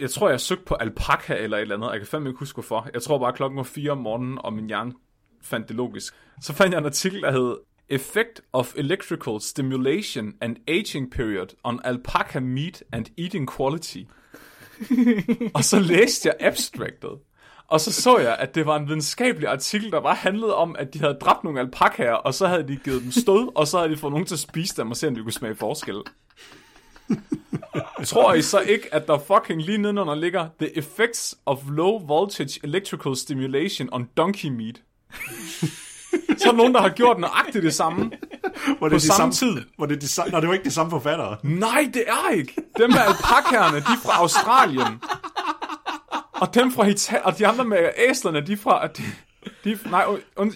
jeg tror, jeg søgte på alpaka eller et eller andet. Jeg kan fandme ikke huske hvorfor. Jeg tror bare, klokken var 4 om morgenen, og min hjerne fandt det logisk. Så fandt jeg en artikel, der hed Effect of Electrical Stimulation and Aging Period on Alpaca Meat and Eating Quality. og så læste jeg abstractet. Og så så jeg, at det var en videnskabelig artikel, der bare handlede om, at de havde dræbt nogle alpakaer, og så havde de givet dem stød, og så havde de fået nogen til at spise dem, og se, om de kunne smage forskel. Tror I så ikke, at der fucking lige nedenunder ligger The Effects of Low Voltage Electrical Stimulation on Donkey Meat? så er der nogen, der har gjort nøjagtigt det samme Var på det samme de tid. Var det de samme? Nå, det var ikke de samme forfattere. Nej, det er ikke. Dem med alpakaerne, de er fra Australien. Og dem fra Italien, og de andre med æslerne, de er fra... De, de, nej,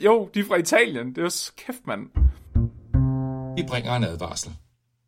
jo, de er fra Italien. Det er jo kæft, mand. Vi bringer en advarsel.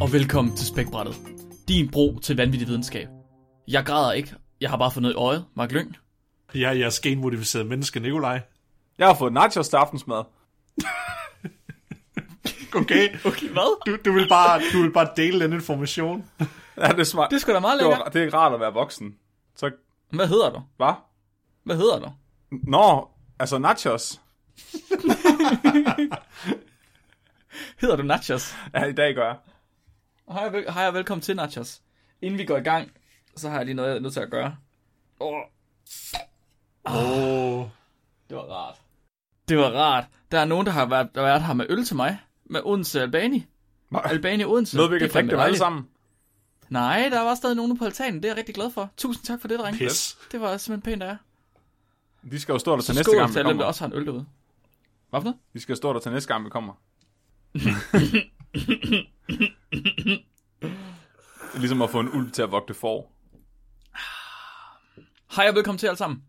Og velkommen til Spækbrættet. Din bro til vanvittig videnskab. Jeg græder ikke. Jeg har bare fået noget i øjet, Mark Lyng. Jeg er jeres genmodificerede menneske, Nikolaj. Jeg har fået nachos til aftensmad. Okay. Okay, hvad? Du, du, vil bare, du vil bare dele den information. Ja, det er smart. Det sgu da meget det, lækkert. var, det er rart at være voksen. Så, Hvad hedder du? hvad? Hvad hedder du? Nå, altså nachos. Hedder du Nachos? Ja, i dag gør jeg. Hej og, vel- hej og velkommen til Nachos. Inden vi går i gang, så har jeg lige noget, jeg er nødt til at gøre. Åh, Åh. det var rart. Det var rart. Der er nogen, der har været, der har været her med øl til mig. Med Odense Albani. Albani Odense. Noget, vi Det er kan drikke dem alle sammen. Nej, der var stadig nogen på altanen. Det er jeg rigtig glad for. Tusind tak for det, dreng. Pis. Det var simpelthen pænt af jer. De skal jo stå der til Så næste gang, vi alle dem, der kommer. også har en øl derude. Hvad for noget? De skal stå der til næste gang, vi kommer. Ligesom at få en ulv til at vogte for. Hej og velkommen til alle sammen.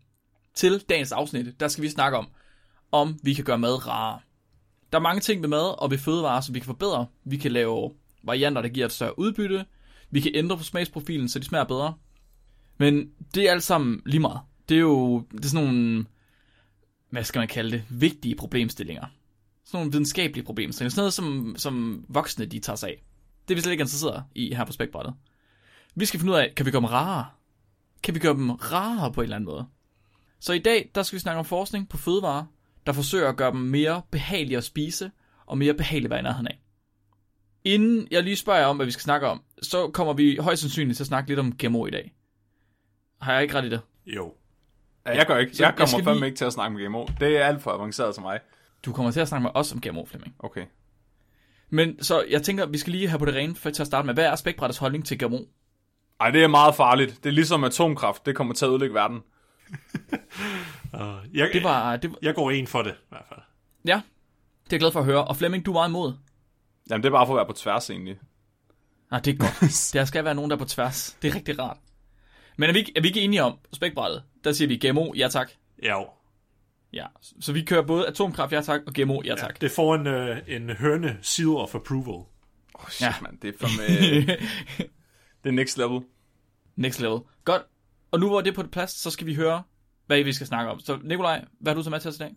Til dagens afsnit, der skal vi snakke om, om vi kan gøre mad rarere. Der er mange ting ved mad og ved fødevarer, som vi kan forbedre. Vi kan lave varianter, der giver et større udbytte. Vi kan ændre på smagsprofilen, så de smager bedre. Men det er alt sammen lige meget. Det er jo det er sådan nogle, hvad skal man kalde det, vigtige problemstillinger. Sådan nogle videnskabelige problemstillinger. Sådan noget, som, som voksne de tager sig af. Det er vi slet ikke interesseret i her på spækbrættet. Vi skal finde ud af, kan vi gøre dem rarere? Kan vi gøre dem rarere på en eller anden måde? Så i dag, der skal vi snakke om forskning på fødevarer, der forsøger at gøre dem mere behagelige at spise, og mere behagelige at være i nærheden af. Inden jeg lige spørger om, hvad vi skal snakke om, så kommer vi højst sandsynligt til at snakke lidt om GMO i dag. Har jeg ikke ret i det? Jo. Ja, jeg gør ikke. Jeg jeg kommer skal fandme lige- ikke til at snakke med GMO. Det er alt for avanceret til mig. Du kommer til at snakke med os om GMO, Flemming. Okay. Men så jeg tænker, vi skal lige have på det rene for til at starte med. Hvad er spækbrættets holdning til GMO? Ej, det er meget farligt. Det er ligesom atomkraft. Det kommer til at ødelægge verden. Uh, jeg, Det var, det var, jeg går ind for det, i hvert fald. ja, det er jeg glad for at høre. Og Flemming, du er meget imod. Jamen, det er bare for at være på tværs, egentlig. Ah, det er godt. Der skal være nogen, der er på tværs. Det er rigtig rart. Men er vi, ikke- er vi ikke enige om spækbrættet? Der siger vi GMO, ja tak. Jo. Ja, så vi kører både atomkraft, ja tak, og GMO, ja tak. Det får en, uh, en høne seal of approval. Oh, shit, Ja. ja. mand. Det er fandme... det er next level. Next level. Godt. Og nu hvor det er på det plads, så skal vi høre, hvad vi skal snakke om. Så Nikolaj, hvad har du så med til os i dag?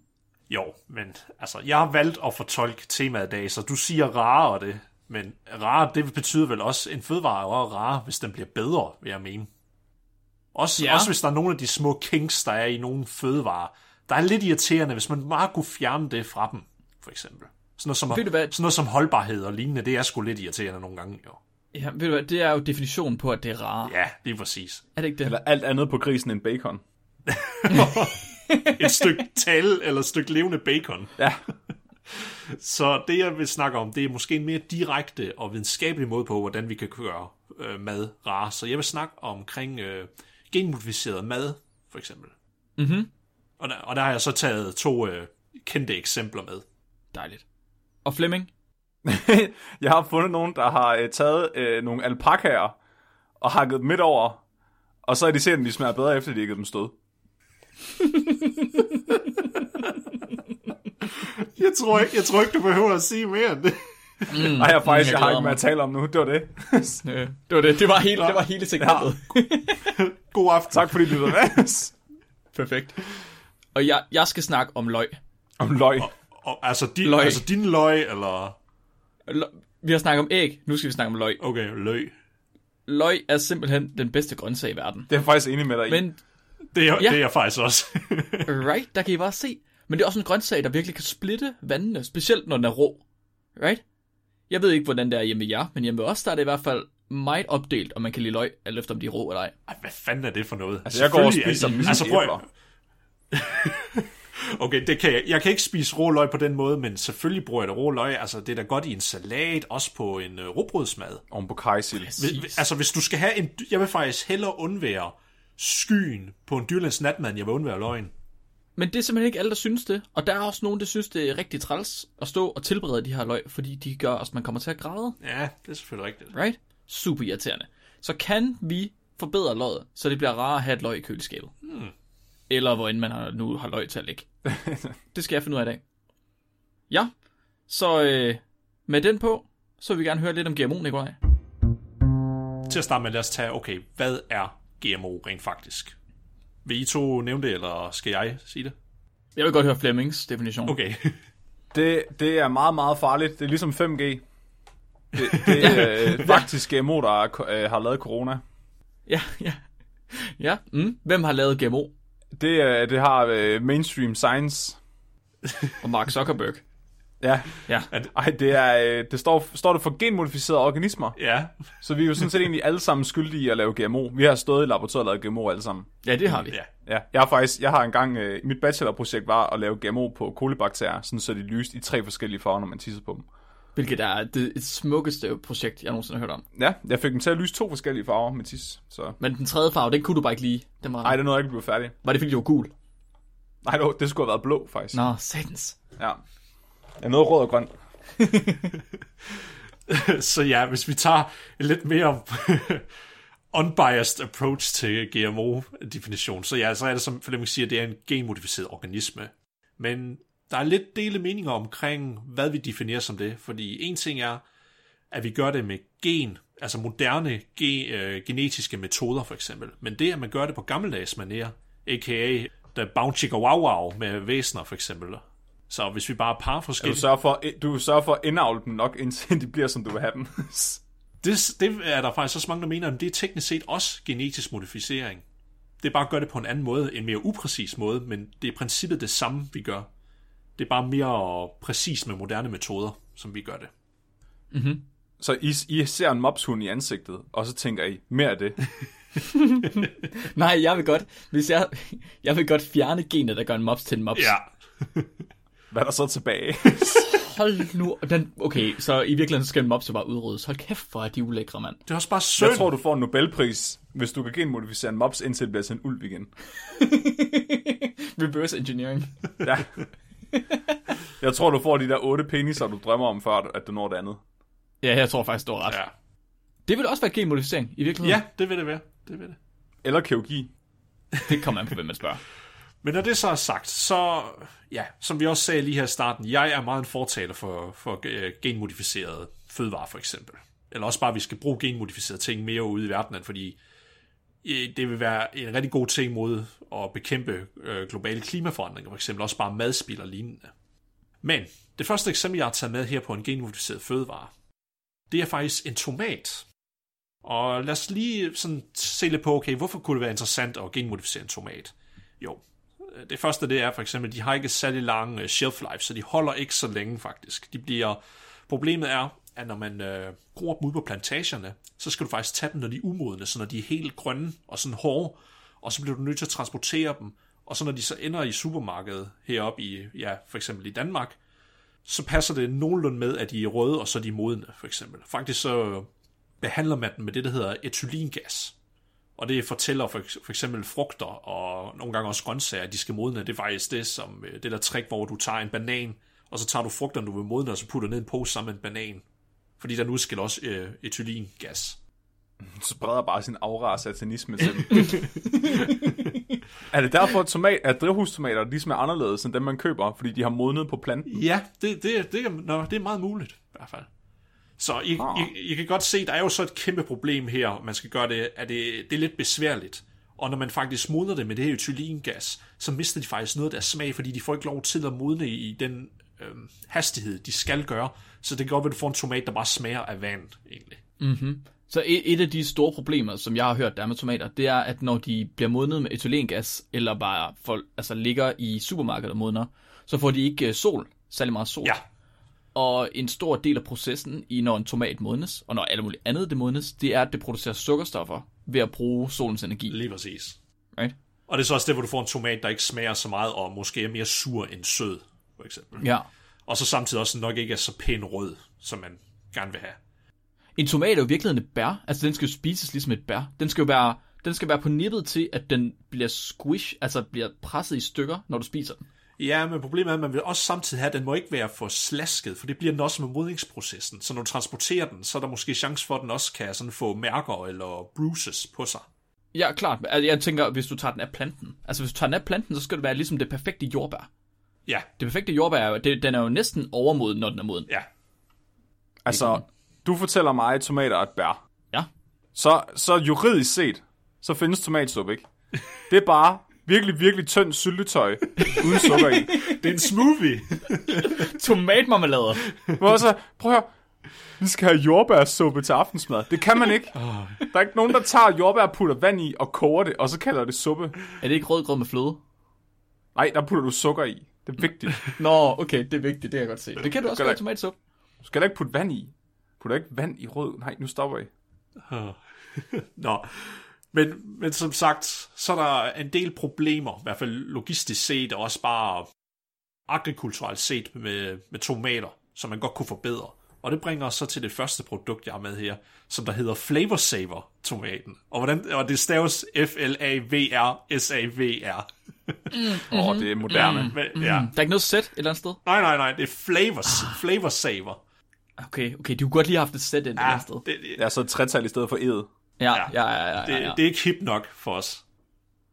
Jo, men altså, jeg har valgt at fortolke temaet i dag, så du siger rarere det. Men rare, det betyder vel også, en fødevare er også rare, hvis den bliver bedre, vil jeg mene. Også, Ja. ja. også hvis der er nogle af de små kinks, der er i nogle fødevarer, der er lidt irriterende, hvis man bare kunne fjerne det fra dem, for eksempel. Sådan noget som, Ved du hvad? sådan noget som holdbarhed og lignende, det er sgu lidt irriterende nogle gange, jo. Ja, ved du hvad, det er jo definitionen på, at det er rare. Ja, det er præcis. Er det ikke det? Eller alt andet på grisen end bacon. Et stykke tal eller et stykke levende bacon. Ja. Så det, jeg vil snakke om, det er måske en mere direkte og videnskabelig måde på, hvordan vi kan gøre øh, mad rar. Så jeg vil snakke omkring øh, genmodificeret mad, for eksempel. Mhm. Og der, og der har jeg så taget to øh, kendte eksempler med. Dejligt. Og Flemming? jeg har fundet nogen, der har øh, taget øh, nogle alpakaer og hakket dem midt over, Og så er de set, at de smager bedre, efter de givet dem stød. Jeg tror ikke, jeg tror ikke du behøver at sige mere end det. Mm, Nej, jeg, faktisk, jeg jeg har ikke mere mig. at tale om nu. Det var det. Øh, det var det. Det var hele, det var hele segmentet. God aften. tak fordi du var med. Perfekt. Og jeg, jeg skal snakke om løg. om løg. Og, altså, din, Løg. altså din løg, eller... Løg- Vi har snakket om æg, nu skal vi snakke om løg. Okay, løg. Løg er simpelthen den bedste grøntsag i verden. Det er jeg faktisk enig med dig i. Men, Det er, Ja. det er jeg faktisk også. right, der kan I bare se. Men det er også en grøntsag, der virkelig kan splitte vandene, specielt når den er rå. Right? Jeg ved ikke, hvordan det er hjemme ved jer, men hjemme ved os, der er det i hvert fald meget opdelt, om man kan lide løg, eller efter om de er rå eller ej. Ej, hvad fanden er det for noget? Altså, jeg går og spiser er- mini altså, prøv, æbler. Okay, det kan jeg. Jeg kan ikke spise rå løg på den måde, men selvfølgelig bruger jeg det rå løg. Altså, det er da godt i en salat, også på en uh, råbrødsmad. Om på kajsild. Altså, hvis du skal have en... Jeg vil faktisk hellere undvære skyen på en dyrlæns natmad, end jeg vil undvære løgn. Men det er simpelthen ikke alle, der synes det. Og der er også nogen, der synes, det er rigtig træls at stå og tilberede de her løg, fordi de gør også, at man kommer til at græde. Ja, det er selvfølgelig rigtigt. Right? Super irriterende. Så kan vi forbedre løget, så det bliver rarere at have et løg i køleskabet. Hmm. Eller hvor end man har, nu har løg til at ligge. det skal jeg finde ud af i dag. Ja, så øh, med den på, så vil vi gerne høre lidt om GMO, Nikolaj. Til at starte med, lad os tage, okay, hvad er GMO rent faktisk? Vil I to nævne det, eller skal jeg sige det? Jeg vil godt høre Flemmings definition. Okay. Det, det er meget, meget farligt. Det er ligesom 5G. Det, det er øh, faktisk GMO, der øh, har lavet corona. Ja, ja. Ja, mm. hvem har lavet GMO? Det, det har øh, mainstream science. Og Mark Zuckerberg. Ja. Ja. Ej, det, er, øh, det står, står det for genmodificerede organismer. Ja, Så vi er jo sådan set egentlig alle sammen skyldige at lave GMO. Vi har stået i laboratoriet og lavet GMO alle sammen. Ja, det har vi. ja. Ja, jeg har faktisk, jeg har engang, øh, mit bachelorprojekt var at lave GMO på kolibakterier, sådan så de lyste i tre forskellige farver, når man tissede på dem. Hvilket er det et smukkeste projekt, jeg nogensinde har hørt om. Ja, jeg fik dem til at lyse to forskellige farver med tis, så... Men den tredje farve, den kunne du bare ikke lide. Den var, Ej, det nåede jeg ikke blive færdig. var det fordi, det var gul? Nej, det, var- det skulle have været blå, faktisk. Nå, satans. Ja. Jeg nåede rød og grøn. Så ja, hvis vi tager en lidt mere unbiased approach til GMO-definition, så ja, så er det som Flemming siger, det er en genmodificeret organisme. Men der er lidt dele meninger omkring, hvad vi definerer som det, fordi en ting er, at vi gør det med gen, altså moderne ge, øh, genetiske metoder for eksempel, men det, at man gør det på gammeldags manér, a.k.a. the bouncy wow wow med væsener for eksempel. Så hvis vi bare par Du forskellige... sørger for, du sørger for at indavle dem nok, indtil de bliver, som du vil have dem. Det, det er der faktisk også mange, der mener, at det er teknisk set også genetisk modificering. Det er bare at gøre det på en anden måde, en mere upræcis måde, men det er i princippet det samme, vi gør. Det er bare mere præcis med moderne metoder, som vi gør det. så I, I ser en mopshund i ansigtet, og så tænker I, mere af det. Nej, jeg vil godt, hvis jeg, jeg vil godt fjerne genet, der gør en mops til en mops. Hvad er der så tilbage? Hold nu, den, okay, så i virkeligheden skal en mops bare udryddes. Hold kæft, hvor er de ulækre, mand. Det er også bare synd. Jeg tror, du får en Nobelpris, hvis du kan genmodificere en mops, indtil det bliver til en ulv igen. Reverse engineering. Ja. Jeg tror, du får de der otte peniser, du drømmer om, før at du når det andet. Ja, jeg tror faktisk, du har ret. Ja. Det vil også være genmodificering, i virkeligheden. ja, det vil det være. Det vil det. Eller kirurgi. Det kommer an på, hvem man spørger. Men når det så er sagt, så, ja, som vi også sagde lige her i starten, jeg er meget en fortaler for, for øh, genmodificerede fødevarer for eksempel. Eller også bare, at vi skal bruge genmodificerede ting mere ude i verdenen, fordi det vil være en rigtig god ting mod at bekæmpe øh, globale klimaforandringer, for eksempel også bare madspil og lignende. Men det første eksempel, jeg har taget med her på en genmodificeret fødevare, det er faktisk en tomat. Og lad os lige sådan se lidt på, okay, hvorfor kunne det være interessant at genmodificere en tomat? Jo, det første det er for eksempel, de har ikke særlig lang øh, shelf life, så de holder ikke så længe faktisk. De bliver, problemet er, at når man øh, gror dem ud på plantagerne, så skal du faktisk tage dem, når de er umodne, så når de er helt grønne og sådan hårde, og så bliver du nødt til at transportere dem, og så når de så ender i supermarkedet heroppe i, ja, for eksempel i Danmark, så passer det nogenlunde med, at de er røde, og så er de modne, for eksempel. Faktisk så behandler man dem med det, der hedder etylengas. Og det fortæller for, for eksempel frugter og nogle gange også grøntsager, at de skal modne. Det er faktisk det, som, øh, det der trick, hvor du tager en banan, og så tager du frugterne, du vil modne, og så putter ned i en pose sammen med en banan. Fordi der nu skal også øh, etylengas. spreder bare sin aura af satanisme til dem. er det derfor, at, tomat, at drivhustomater ligesom er anderledes end dem, man køber, fordi de har modnet på planten? Ja, det, det, det, nå, det er meget muligt, i hvert fald. Så I, Ah. I, I kan godt se, der er jo så et kæmpe problem her, man skal gøre det, at det, det er lidt besværligt. Og når man faktisk modner det med det her etylengas, så mister de faktisk noget af deres smag, fordi de får ikke lov til at modne i den øhm, hastighed, de skal gøre. Så det kan godt være, at du får en tomat, der bare smager af vand, egentlig. Så et, et af de store problemer, som jeg har hørt, der er med tomater, det er, at når de bliver modnet med etylengas, eller bare for, altså ligger i supermarkedet og modner, så får de ikke øh, sol, særlig meget sol. Ja, Og en stor del af processen i, når en tomat modnes, og når alt muligt andet det modnes, det er, at det producerer sukkerstoffer ved at bruge solens energi. lige præcis. Right? Og det er så også det, hvor du får en tomat, der ikke smager så meget, og måske er mere sur end sød, for eksempel. Ja. Og så samtidig også nok ikke er så pæn rød, som man gerne vil have. En tomat er jo i virkeligheden et bær. Altså, den skal jo spises ligesom et bær. Den skal jo være, den skal være på nippet til, at den bliver squish, altså bliver presset i stykker, når du spiser den. Ja, men problemet er, at man vil også samtidig have, at den må ikke være for slasket, for det bliver den også med modningsprocessen. Så når du transporterer den, så er der måske chance for, at den også kan sådan få mærker eller bruises på sig. Ja, klart. Altså, jeg tænker, hvis du tager den af planten. Altså, hvis du tager den af planten, så skal det være ligesom det perfekte jordbær. Ja, Det perfekte jordbær, er jo- det, den er jo næsten overmoden, når den er moden. ja. Altså, du fortæller mig, at tomater er et bær. Ja. Så, så juridisk set, så findes tomatsuppe ikke. Det er bare virkelig, virkelig tynd syltetøj, uden sukker i. Det er en smoothie. Tomatmarmelade. Hvor så, prøv at høre, vi skal have jordbærsuppe til aftensmad. Det kan man ikke. Der er ikke nogen, der tager jordbær, putter vand i og koger det, og så kalder det suppe. Er det ikke rødgrød med fløde? Nej, der putter du sukker i. Det er vigtigt. Nå, okay, det er vigtigt, det kan jeg godt se. Det kan du også Gør gøre i tomatsuppe. Du skal da ikke putte vand i. Putter ikke vand i rød. Nej, nu stopper I. Nå, men, men som sagt, så er der en del problemer, i hvert fald logistisk set, og også bare agrikulturelt set med, med tomater, som man godt kunne forbedre. Og det bringer os så til det første produkt, jeg har med her, som der hedder Flavor Saver tomaten. Og, hvordan, og det staves F-L-A-V-R-S-A-V-R. Åh, oh, det er moderne. Men, ja. Der er ikke noget sæt et eller andet sted? Nej, nej, nej, det er Flavor, flavor Saver. Okay, okay, du kunne godt lige have haft et sæt et eller Ja, andet sted. det, det, er så et tretal i stedet for ed. Ja, Ja. ja, ja, ja, ja, det, ja. det er ikke hip nok for os.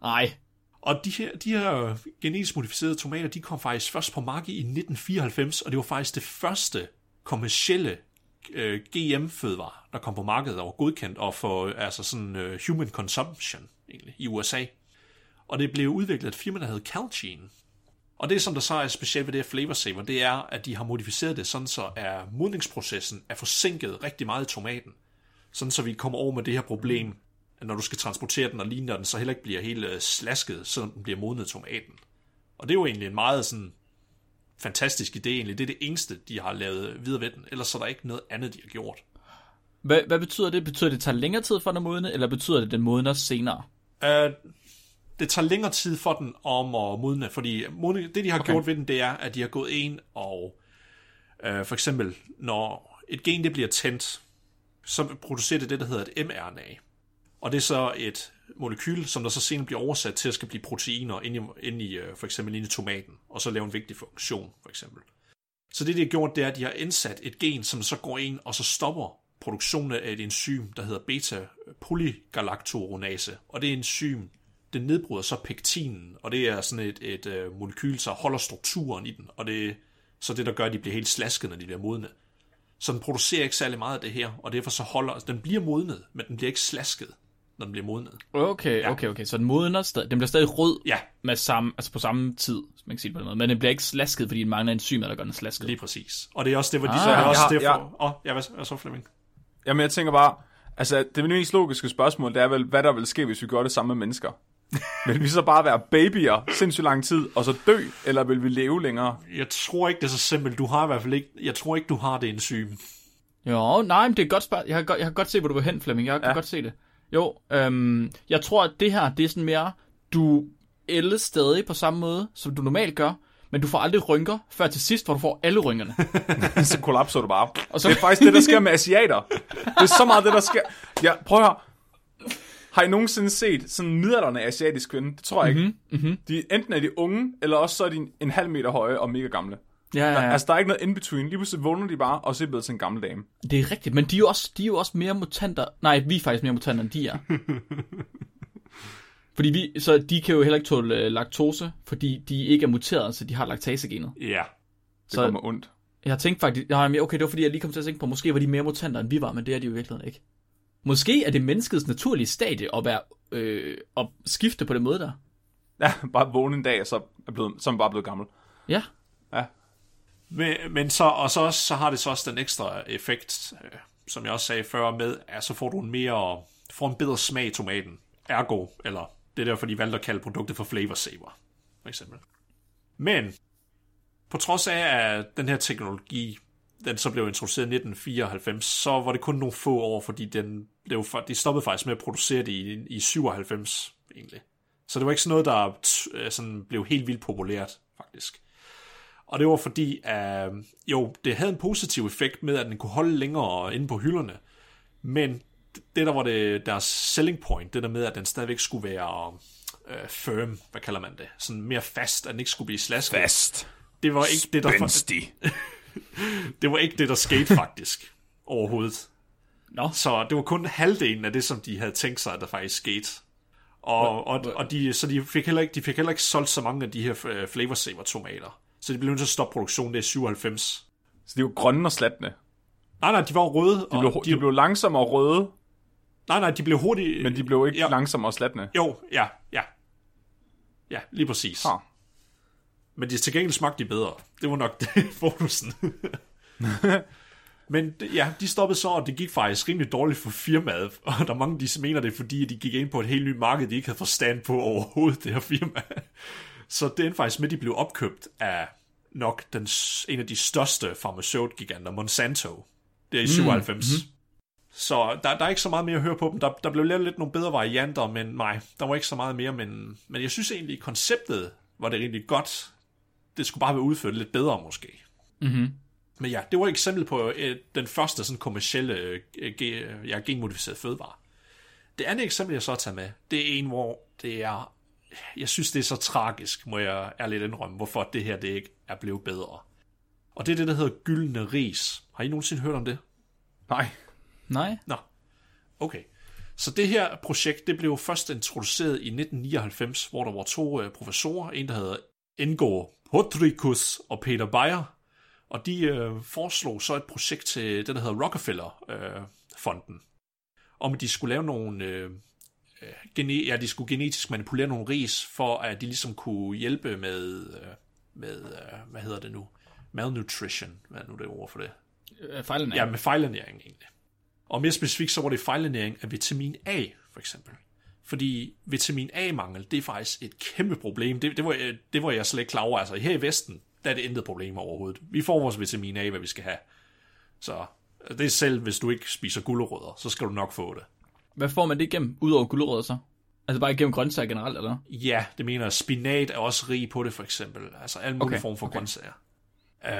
Nej. Og de her, de her genetisk modificerede tomater, de kom faktisk først på markedet i 1994, og det var faktisk det første kommercielle øh, GM-fødevare, der kom på markedet og var godkendt og for altså sådan øh, human consumption egentlig, i USA. Og det blev udviklet af et firma, der hed Calgene. Og det, som der så er specielt ved det her Flavor Saver, det er, at de har modificeret det sådan, så er modningsprocessen er forsinket rigtig meget i tomaten. Sådan så vi kommer over med det her problem, at når du skal transportere den og ligne den, så heller ikke bliver helt øh, slasket, så den bliver modnet tomaten. Og det er jo egentlig en meget sådan fantastisk idé egentlig. Det er det eneste, de har lavet videre ved den. Ellers så er der ikke noget andet, de har gjort. Hvad, hvad betyder det? Betyder det, at det tager længere tid for den at modne, eller betyder det, at den modner senere? Uh, det tager længere tid for den om at modne, fordi modne, det, de har okay. gjort ved den, det er, at de har gået ind og uh, for eksempel, når et gen det bliver tændt, så producerer det det, der hedder et mRNA. Og det er så et molekyl, som der så senere bliver oversat til at skal blive proteiner inde i, inde i uh, for eksempel inde i tomaten, og så lave en vigtig funktion, for eksempel. Så det, de har gjort, det er, at de har indsat et gen, som så går ind og så stopper produktionen af et enzym, der hedder beta-polygalaktoronase. Og det enzym, det nedbryder så pektinen, og det er sådan et, et øh, molekyl, så holder strukturen i den, og det er så det, der gør, at de bliver helt slasket, når de bliver modne. Så den producerer ikke særlig meget af det her, og derfor så holder, den bliver modnet, men den bliver ikke slasket, når den bliver modnet. Okay, Ja. okay, okay. Så den modner stadig, den bliver stadig rød Ja, med samme, altså på samme tid, man kan sige det på den måde. Men den bliver ikke slasket, fordi den mangler enzymer, der gør den slasket. lige præcis. Og det er også det, hvor de Ah. så er også Jeg har- derfor... Åh, oh, ja, hvad, hvad så, Flemming? Jamen, jeg tænker bare, altså, det mest logiske spørgsmål, det er vel, hvad der vil ske, hvis vi gør det samme med mennesker. Vil vi så bare være babyer sindssygt lang tid, og så dø, eller vil vi leve længere? Jeg tror ikke, det er så simpelt. Du har i hvert fald ikke... Jeg tror ikke, du har det enzym. Jo, nej, men det er et godt spørgsmål. Jeg, kan godt- jeg kan godt se, hvor du vil hen, Flemming. Jeg kan Ja. godt se det. Jo, øhm, jeg tror, at det her, det er sådan mere, du ældes stadig på samme måde, som du normalt gør, men du får aldrig rynker, før til sidst, hvor du får alle rynkerne. så kollapser du bare. Og så- Det er faktisk det, der sker med asiater. Det er så meget det, der sker. Ja, prøv at høre. Har I nogensinde set sådan en midaldrende asiatisk kvinde? Det tror jeg ikke. Mm-hmm. De, enten er de unge, eller også så er de en, en halv meter høje og mega gamle. Ja, ja, Der, ja. altså, der er ikke noget in-between. Lige pludselig vågner de bare, og så er blevet til en gammel dame. Det er rigtigt, men de er jo også, de er jo også mere mutanter. Nej, vi er faktisk mere mutanter, end de er. fordi vi, så de kan jo heller ikke tåle øh, laktose, fordi de ikke er muteret, så de har laktasegenet. Ja. Det Så- kommer ondt. Jeg har tænkt faktisk, nej, okay, det var fordi, jeg lige kom til at tænke på, måske var de mere mutanter, end vi var, men det er de jo i virkeligheden ikke. Måske er det menneskets naturlige stadie at, være, øh, at skifte på den måde der. Ja, bare vågne en dag, og så er, blevet, så er man bare blevet gammel. Ja, Ja. Men, men så, og så, så har det så også den ekstra effekt, øh, som jeg også sagde før, med, at så får du en mere, får en bedre smag i tomaten. Ergo, eller det er derfor, de valgte at kalde produktet for Flavor Saver, for eksempel. Men, på trods af, at den her teknologi, den så blev introduceret i 1994, så var det kun nogle få år, fordi den blev, de stoppede faktisk med at producere det i, i 97, egentlig. Så det var ikke sådan noget, der øh, sådan blev helt vildt populært, faktisk. Og det var fordi, at jo, det havde en positiv effekt med, at den kunne holde længere inde på hylderne. Men det der var det, deres selling point, det der med, at den stadigvæk skulle være øh, firm, hvad kalder man det? Sådan mere fast, at den ikke skulle blive slasket. Fast. Det var ikke det, der, Spændstig. det var ikke det, der skete faktisk overhovedet. Nå. Så det var kun halvdelen af det, som de havde tænkt sig, at der faktisk skete. Og, og, og de, så de fik, heller ikke, de fik heller ikke solgt så mange af de her øh, flavor saver tomater. Så de blev nødt til at stoppe produktionen, det er 97. Så de var grønne og slatne. Nej, nej, de var røde. De og blev, de blev langsomme og røde, Nej, nej, de blev hurtigt... men de blev ikke Ja. ja. langsomme og slatne. Jo, ja, ja. Ja, lige præcis. Ha. Men de til gengæld smagte de bedre. Det var nok det, bonusen. Men ja, de stoppede så, og det gik faktisk rimelig dårligt for firmaet. Og der er mange, de mener det, fordi de gik ind på et helt nyt marked, de ikke havde forstand på overhovedet, det her firma. Så det endte faktisk med, at de blev opkøbt af nok den, en af de største farmaceutgiganter, Monsanto. Det er i 97. Mm-hmm. Så der, der er ikke så meget mere at høre på dem. Der, der blev lavet lidt nogle bedre varianter, men nej, der var ikke så meget mere. Men, men jeg synes egentlig, konceptet var det rigtig godt. Det skulle bare være udført lidt bedre måske. Mhm. Men ja, det var et eksempel på øh, den første sådan kommercielle øh, ge- ja, genmodificerede fødevare. Det andet eksempel, jeg så tager med, det er en, hvor det er, jeg synes, det er så tragisk, må jeg ærligt indrømme, hvorfor det her det ikke er blevet bedre. Og det er det, der hedder gyldne ris. Har I nogensinde hørt om det? Nej. Nej. Nå, okay. Så det her projekt, det blev først introduceret i 1999, hvor der var to øh, professorer, en der hedder Ingo Hodrikus og Peter Beyer, og de øh, foreslog så et projekt til det, der hedder Rockefeller-fonden, om at de skulle lave nogle, øh, øh, gene, ja, de skulle genetisk manipulere nogle ris, for at de ligesom kunne hjælpe med, øh, med øh, hvad hedder det nu, malnutrition, hvad er nu det ord for det? Øh, er. Ja, med fejlernæring egentlig. Og mere specifikt, så var det fejlernæring af vitamin A, for eksempel. Fordi vitamin A-mangel, det er faktisk et kæmpe problem. Det, det, var, jeg- det var jeg slet ikke klar over. Altså, her i Vesten, der er det intet problem overhovedet. Vi får vores vitamin A, hvad vi skal have. Så det er selv, hvis du ikke spiser gulerødder, så skal du nok få det. Hvad får man det igennem, udover gulerødder så? Altså bare igennem grøntsager generelt, eller? Ja, det mener jeg. Spinat er også rig på det, for eksempel. Altså alle mulige okay, former for okay. grøntsager.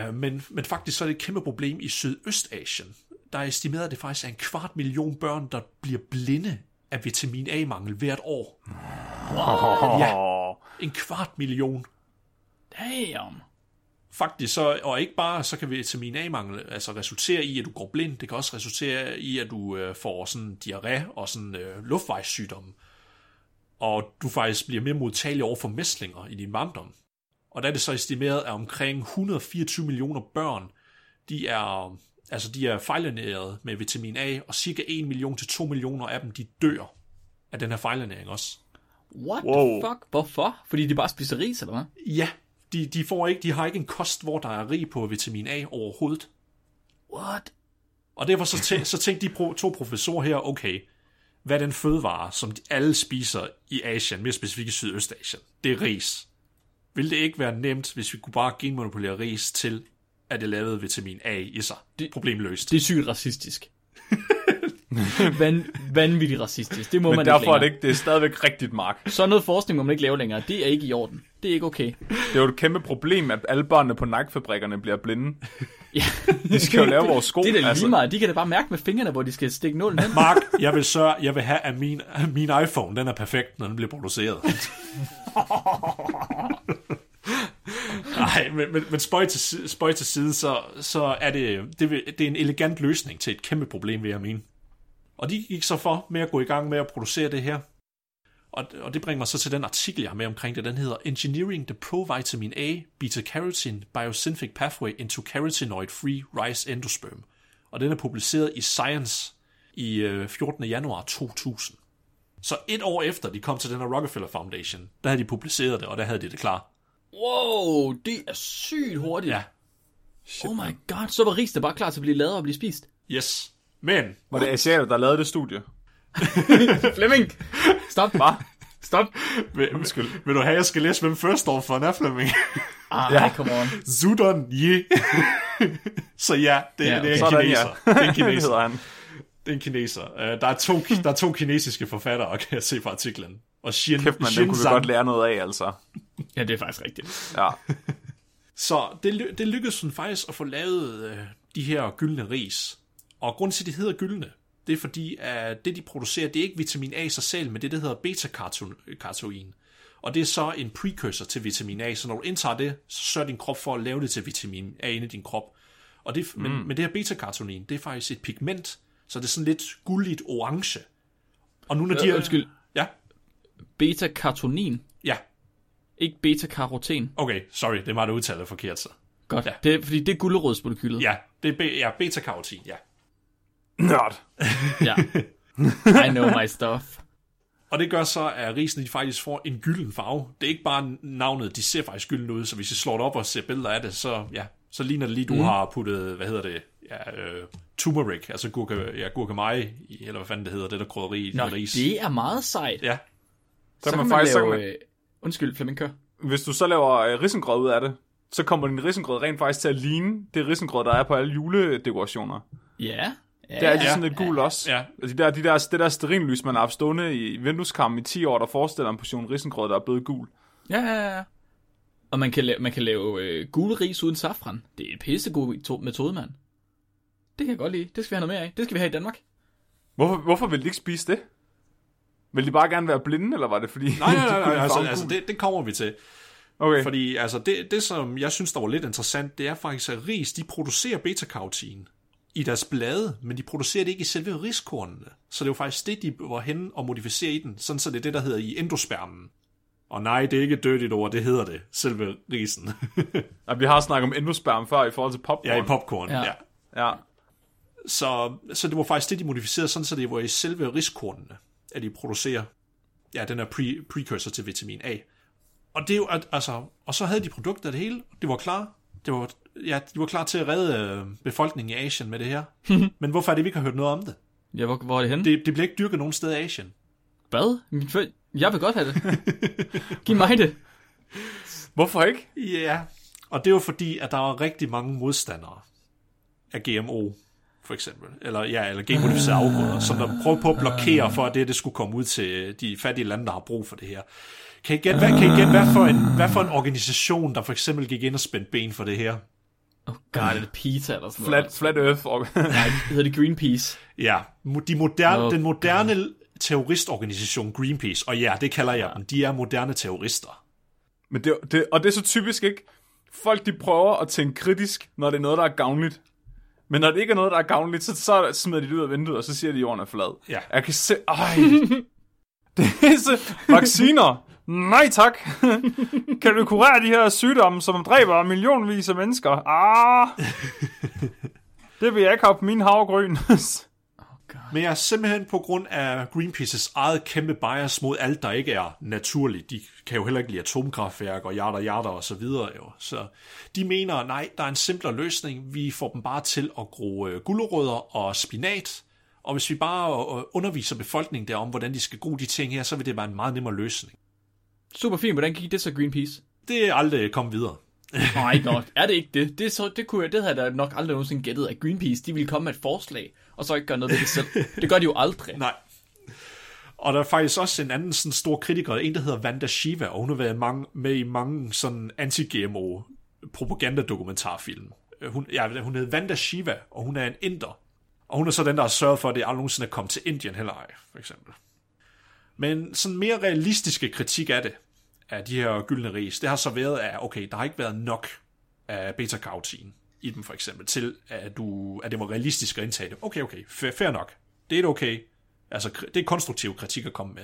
Uh, men, men faktisk så er det et kæmpe problem i Sydøstasien. Der er estimeret, at det faktisk er en kvart million børn, der bliver blinde af vitamin A-mangel hvert år. Ja, en kvart million. Damn. Faktisk så, og ikke bare, så kan vitamin A-mangel altså resultere i, at du går blind. Det kan også resultere i, at du øh, får sådan diarré og sådan øh, luftvejssygdomme. Og du faktisk bliver mere modtagelig over for mæslinger i din barndom. Og der er det så estimeret, at omkring 124 millioner børn, de er, altså de er fejlernæret med vitamin A, og cirka 1 million til 2 millioner af dem, de dør af den her fejlernæring også. What Wow. the fuck? Hvorfor? Fordi de bare spiser ris, eller hvad? Ja, de, de, får ikke, de har ikke en kost, hvor der er rig på vitamin A overhovedet. What? Og derfor så, tæ- så tænkte de pro- to professorer her, okay, hvad er den fødevare, som de alle spiser i Asien, mere specifikt i Sydøstasien? Det er ris. Vil det ikke være nemt, hvis vi kunne bare genmanipulere ris til, at det lavede vitamin A i sig? Det, Problemløst. Det er sygt racistisk. Van, vanvittigt racistisk. Det må Men man derfor ikke er det længere. ikke, det er stadigvæk rigtigt, Mark. Sådan noget forskning må man ikke lave længere. Det er ikke i orden. Det er ikke okay. Det er jo et kæmpe problem, at alle børnene på Nike-fabrikkerne bliver blinde. Ja. De skal jo lave vores sko. Det er da lige altså. meget. De kan da bare mærke med fingrene, hvor de skal stikke nålen hen. Mark, jeg vil sørge, jeg vil have, at min, min iPhone, den er perfekt, når den bliver produceret. Nej, men, men, men spøj, til, spøj til side, så, så er det, det, det er en elegant løsning til et kæmpe problem, vil jeg mene. Og de gik så for med at gå i gang med at producere det her. Og, og det bringer mig så til den artikel, jeg har med omkring det. Den hedder Engineering the Provitamin A Beta-Carotene Biosynthetic Pathway into Carotenoid-Free Rice Endosperm. Og den er publiceret i Science i øh, 14. januar 2000. Så et år efter de kom til den her Rockefeller Foundation, der havde de publiceret det, og der havde de det klar. Wow, det er sygt hurtigt. Ja, oh my god, så var ris der bare klar til at blive lavet og blive spist. yes. Men Var det asiater, der lavede det studie? Flemming, stop. Bare. Stop. Vil, Undskyld. Vil du have, at jeg skal læse, hvem først står for en Flemming? Ah, ja. come on. Zudon Ye. så ja, det, Ja, ja, det er en Sådan, kineser. ja. Det er en det kineser. hedder han. Det er en kineser. Uh, der, er to, der er to kinesiske forfattere, kan jeg se på artiklen. Og Xin, Kæft, man, Xin den kunne vi godt lære noget af, altså. Ja, det er faktisk rigtigt. Ja. Så det, det lykkedes hun faktisk at få lavet øh, de her gyldne ris. Og grunden til, at de hedder gyldne, det er fordi, at det de producerer, det er ikke vitamin A i sig selv, men det, der hedder beta-carotene. Og det er så en precursor til vitamin A, så når du indtager det, så sørger din krop for at lave det til vitamin A inde i din krop. Og det, mm. men, men det her beta-carotene, det er faktisk et pigment, så det er sådan lidt gulligt orange. Og nu når de Øh, her... undskyld. Ja, Beta-carotene, ja. ikke beta-karoten. Okay, sorry, det var det udtalet forkert så. Godt. Ja. Det er, fordi det er gulerodsmolekylet. Ja, det er, be- ja, beta-karotin, ja. Nørd. ja. I know my stuff. Og det gør så, at risene de faktisk får en gylden farve. Det er ikke bare navnet, de ser faktisk gylden ud, så hvis I slår det op og ser billeder af det, så, ja, så ligner det lige, du mm. har puttet, hvad hedder det, ja, øh, turmeric, altså gurke, ja, gurkemeje, i, eller hvad fanden det hedder, det der krydderi i Nå, din ris. det er meget sejt. Ja, Så, kan man man faktisk, så kan lave... man, Øh... Undskyld, Flemming, kør. hvis du så laver øh, risengrød ud af det, så kommer din risengrød rent faktisk til at ligne det risengrød, der er på alle juledekorationer. Ja. ja Det er altid Ja. sådan lidt gul også. Ja. Og De der, de der, det der sterinlys, man har haft stående i vindueskammen i 10 år, der forestiller en portion risengrød, der er blevet gul. Ja, ja, ja. Og man kan lave, man kan lave øh, gule ris uden safran. Det er en pissegod to- metode, mand. Det kan jeg godt lide. Det skal vi have noget mere af. Det skal vi have i Danmark. Hvorfor, hvorfor vil de ikke spise det? Vil de bare gerne være blinde, eller var det fordi... nej, nej, nej, kunne nej altså, altså det, det kommer vi til. Okay. Fordi altså, det, det, som jeg synes, der var lidt interessant, det er faktisk, at ris, de producerer beta-karotin i deres blade, men de producerer det ikke i selve riskornene. Så det er jo faktisk det, de var henne og modificere i den, sådan så det er det, der hedder i endospermen. Og nej, det er ikke et dødigt ord, det hedder det, selve risen. Og vi har snakket om endosperm før i forhold til popcorn. ja, i popcorn, ja. Ja. ja. Ja. Så, så det var faktisk det, de modificerede, sådan så det var i selve riskornene, at de producerer ja, den er pre- precursor til vitamin A. Og det er jo, at, altså, og så havde de produkter det hele, det var klar. Det var, ja, de var klar til at redde øh, befolkningen i Asien med det her. Men hvorfor er det, vi ikke har hørt noget om det? Ja, hvor, hvor er det henne? Det, det bliver ikke dyrket nogen steder i Asien. Hvad? Min Jeg vil godt have det. Giv mig det. Hvorfor ikke? Ja, og det var fordi, at der var rigtig mange modstandere af GMO, for eksempel. Eller, ja, eller genmodificerede afgrøder, som der prøvede på at blokere for, at det, det skulle komme ud til de fattige lande, der har brug for det her. Kan I gætte, hvad, kan I gætte, hvad, for en, hvad for en organisation, der for eksempel gik ind og spændte ben for det her? Oh god, er det PETA eller sådan Flat, flat Earth. Og... noget? Nej, det hedder det Greenpeace. Ja, de moderne, Oh, den moderne terroristorganisation Greenpeace, og ja, det kalder jeg dem, de er moderne terrorister. Men det, det, og det er så typisk, ikke? Folk, de prøver at tænke kritisk, når det er noget, der er gavnligt. Men når det ikke er noget, der er gavnligt, så, så smider de det ud af vinduet, og så siger de, at jorden er flad. Ja. Jeg kan se... Ej. så... Vacciner. Nej tak. kan du kurere de her sygdomme, som dræber millionvis af mennesker? Ah. det vil jeg ikke have på min havgryn. Men jeg er simpelthen på grund af Greenpeaces eget kæmpe bias mod alt, der ikke er naturligt. De kan jo heller ikke lide atomkraftværk og hjerter, hjerter og så videre. Jo. Så de mener, nej, der er en simplere løsning. Vi får dem bare til at gro øh, gulerødder og spinat. Og hvis vi bare øh, underviser befolkningen derom, hvordan de skal gro de ting her, så vil det være en meget nemmere løsning. Super fint, hvordan gik det så Greenpeace? Det er aldrig kommet videre. Nej, godt. Er det ikke det? Det, så, det, kunne jeg, det havde jeg da nok aldrig nogensinde gættet, at Greenpeace de ville komme med et forslag, og så ikke gøre noget ved det selv. Det gør de jo aldrig. Nej. Og der er faktisk også en anden sådan stor kritiker, en der hedder Vanda Shiva, og hun har været mange, med i mange sådan anti-GMO propagandadokumentarfilm. Øh, hun, ja, hun hedder Vanda Shiva, og hun er en inder. Og hun er så den, der har sørget for, at det aldrig nogensinde er kommet til Indien heller ej, for eksempel. Men sådan mere realistiske kritik af det, af de her gyldne ris, det har så været, at okay, der har ikke været nok af beta-karotin i dem for eksempel, til at, du, at det var realistisk at indtage det. Okay, okay, fair, fair nok. Det er okay. Altså, det er konstruktiv kritik at komme med.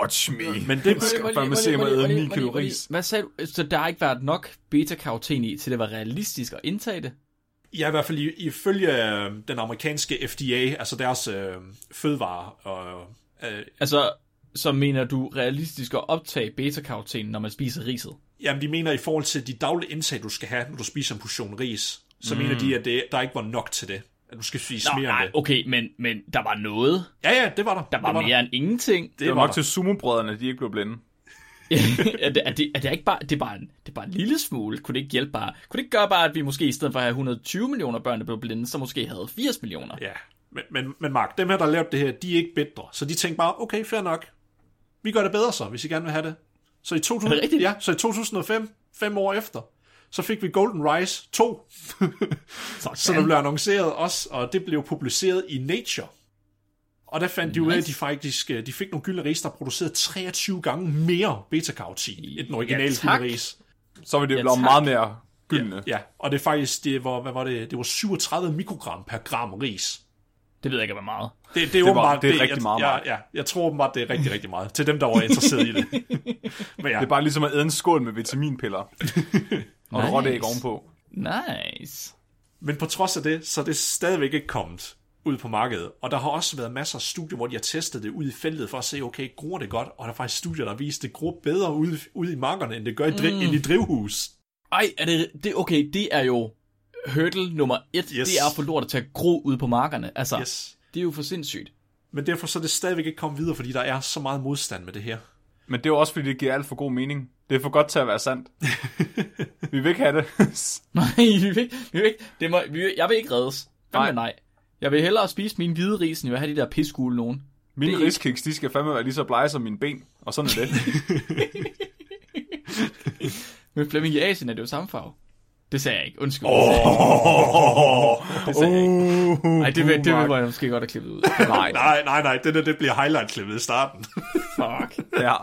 Watch me. Men det, skal fandme se mig æde 9 kilo ris. Hvad sagde du? Så der har ikke været nok beta-karoten i, til det var realistisk at indtage det? Ja, i hvert fald i- ifølge øh, den amerikanske FDA, altså deres øh, fødevare, og, øh, Altså, så mener du realistisk at optage beta-karoten, når man spiser riset? Jamen de mener i forhold til de daglige indtag, du skal have, når du spiser en portion ris, så mm. mener de, at det, der ikke var nok til det. At du skal spise Nå, mere nej, end det. okay, men, men der var noget. Ja, ja, det var der. Der var, det mere end ingenting. Det var var nok der. til sumobrødrene, de ikke blev blinde. er, det, er, det, er det ikke bare, det er bare, en, det er bare en lille smule? Kunne det ikke hjælpe bare? Kunne det ikke gøre bare, at vi måske i stedet for at have 120 millioner børn, der blev blinde, så måske havde 80 millioner? Ja, men, men, men Mark, dem her, der lavede det her, de er ikke bedre. Så de tænkte bare, okay, fair nok. Vi gør det bedre så, hvis I gerne vil have det. Så i, 2000, Er det rigtigt? ja, så i 2005, fem år efter, så fik vi Golden Rise 2, så der blev annonceret også, og det blev publiceret i Nature. Og der fandt de ud af, at de faktisk øh, de fik nogle gyldne ris, der producerede 23 gange mere beta-karotin end den originale Ja, gyldne ris. Så vil det Ja, blive meget mere gyldne. Ja, og det er faktisk, det var, hvad var det, det var 37 mikrogram per gram ris. Det ved jeg ikke, hvad meget. Det, det er, var- åbenbart, det er rigtig jeg, meget, ja, Mark. ja, jeg tror åbenbart, det er rigtig, rigtig meget. Til dem, der var interesseret i det. Men ja, Det er bare ligesom at æde en skål med vitaminpiller. og nice. Rådæg ovenpå. Nice. men på trods af det, så er det stadigvæk ikke kommet ud på markedet. Og der har også været masser af studier, hvor de har testet det ud i feltet for at se, okay, gror det godt? Og der er faktisk studier, der vist, at det gror bedre ude, ude i markerne, end det gør i, dri- mm. end i drivhus. Ej, er det, det, okay, det er jo hurdle nummer et. Yes. Det er at få lort til at gro ud på markerne. Altså, Yes. Det er jo for sindssygt. Men derfor så er det stadigvæk ikke kommet videre, fordi der er så meget modstand med det her. Men det er jo også, fordi det giver alt for god mening. Det er for godt til at være sandt. vi vil ikke have det. Nej, vi vil ikke, vi vil ikke, det må, vi vil, jeg vil ikke reddes. Nej. Nej. nej. Jeg vil hellere spise mine hvide ris, end jeg vil have de der pisgule nogen. Mine riskiks, de skal fandme være lige så blege som mine ben. Og sådan er det. Men Flemming i Asien er det jo samme farve. Det sagde jeg ikke. Undskyld. Oh, det sagde jeg ikke. Nej, det, vil, det vil jeg måske godt have klippet ud. Nej. Nej, nej, nej, det der, det bliver highlight-klippet i starten. Fuck. Ja.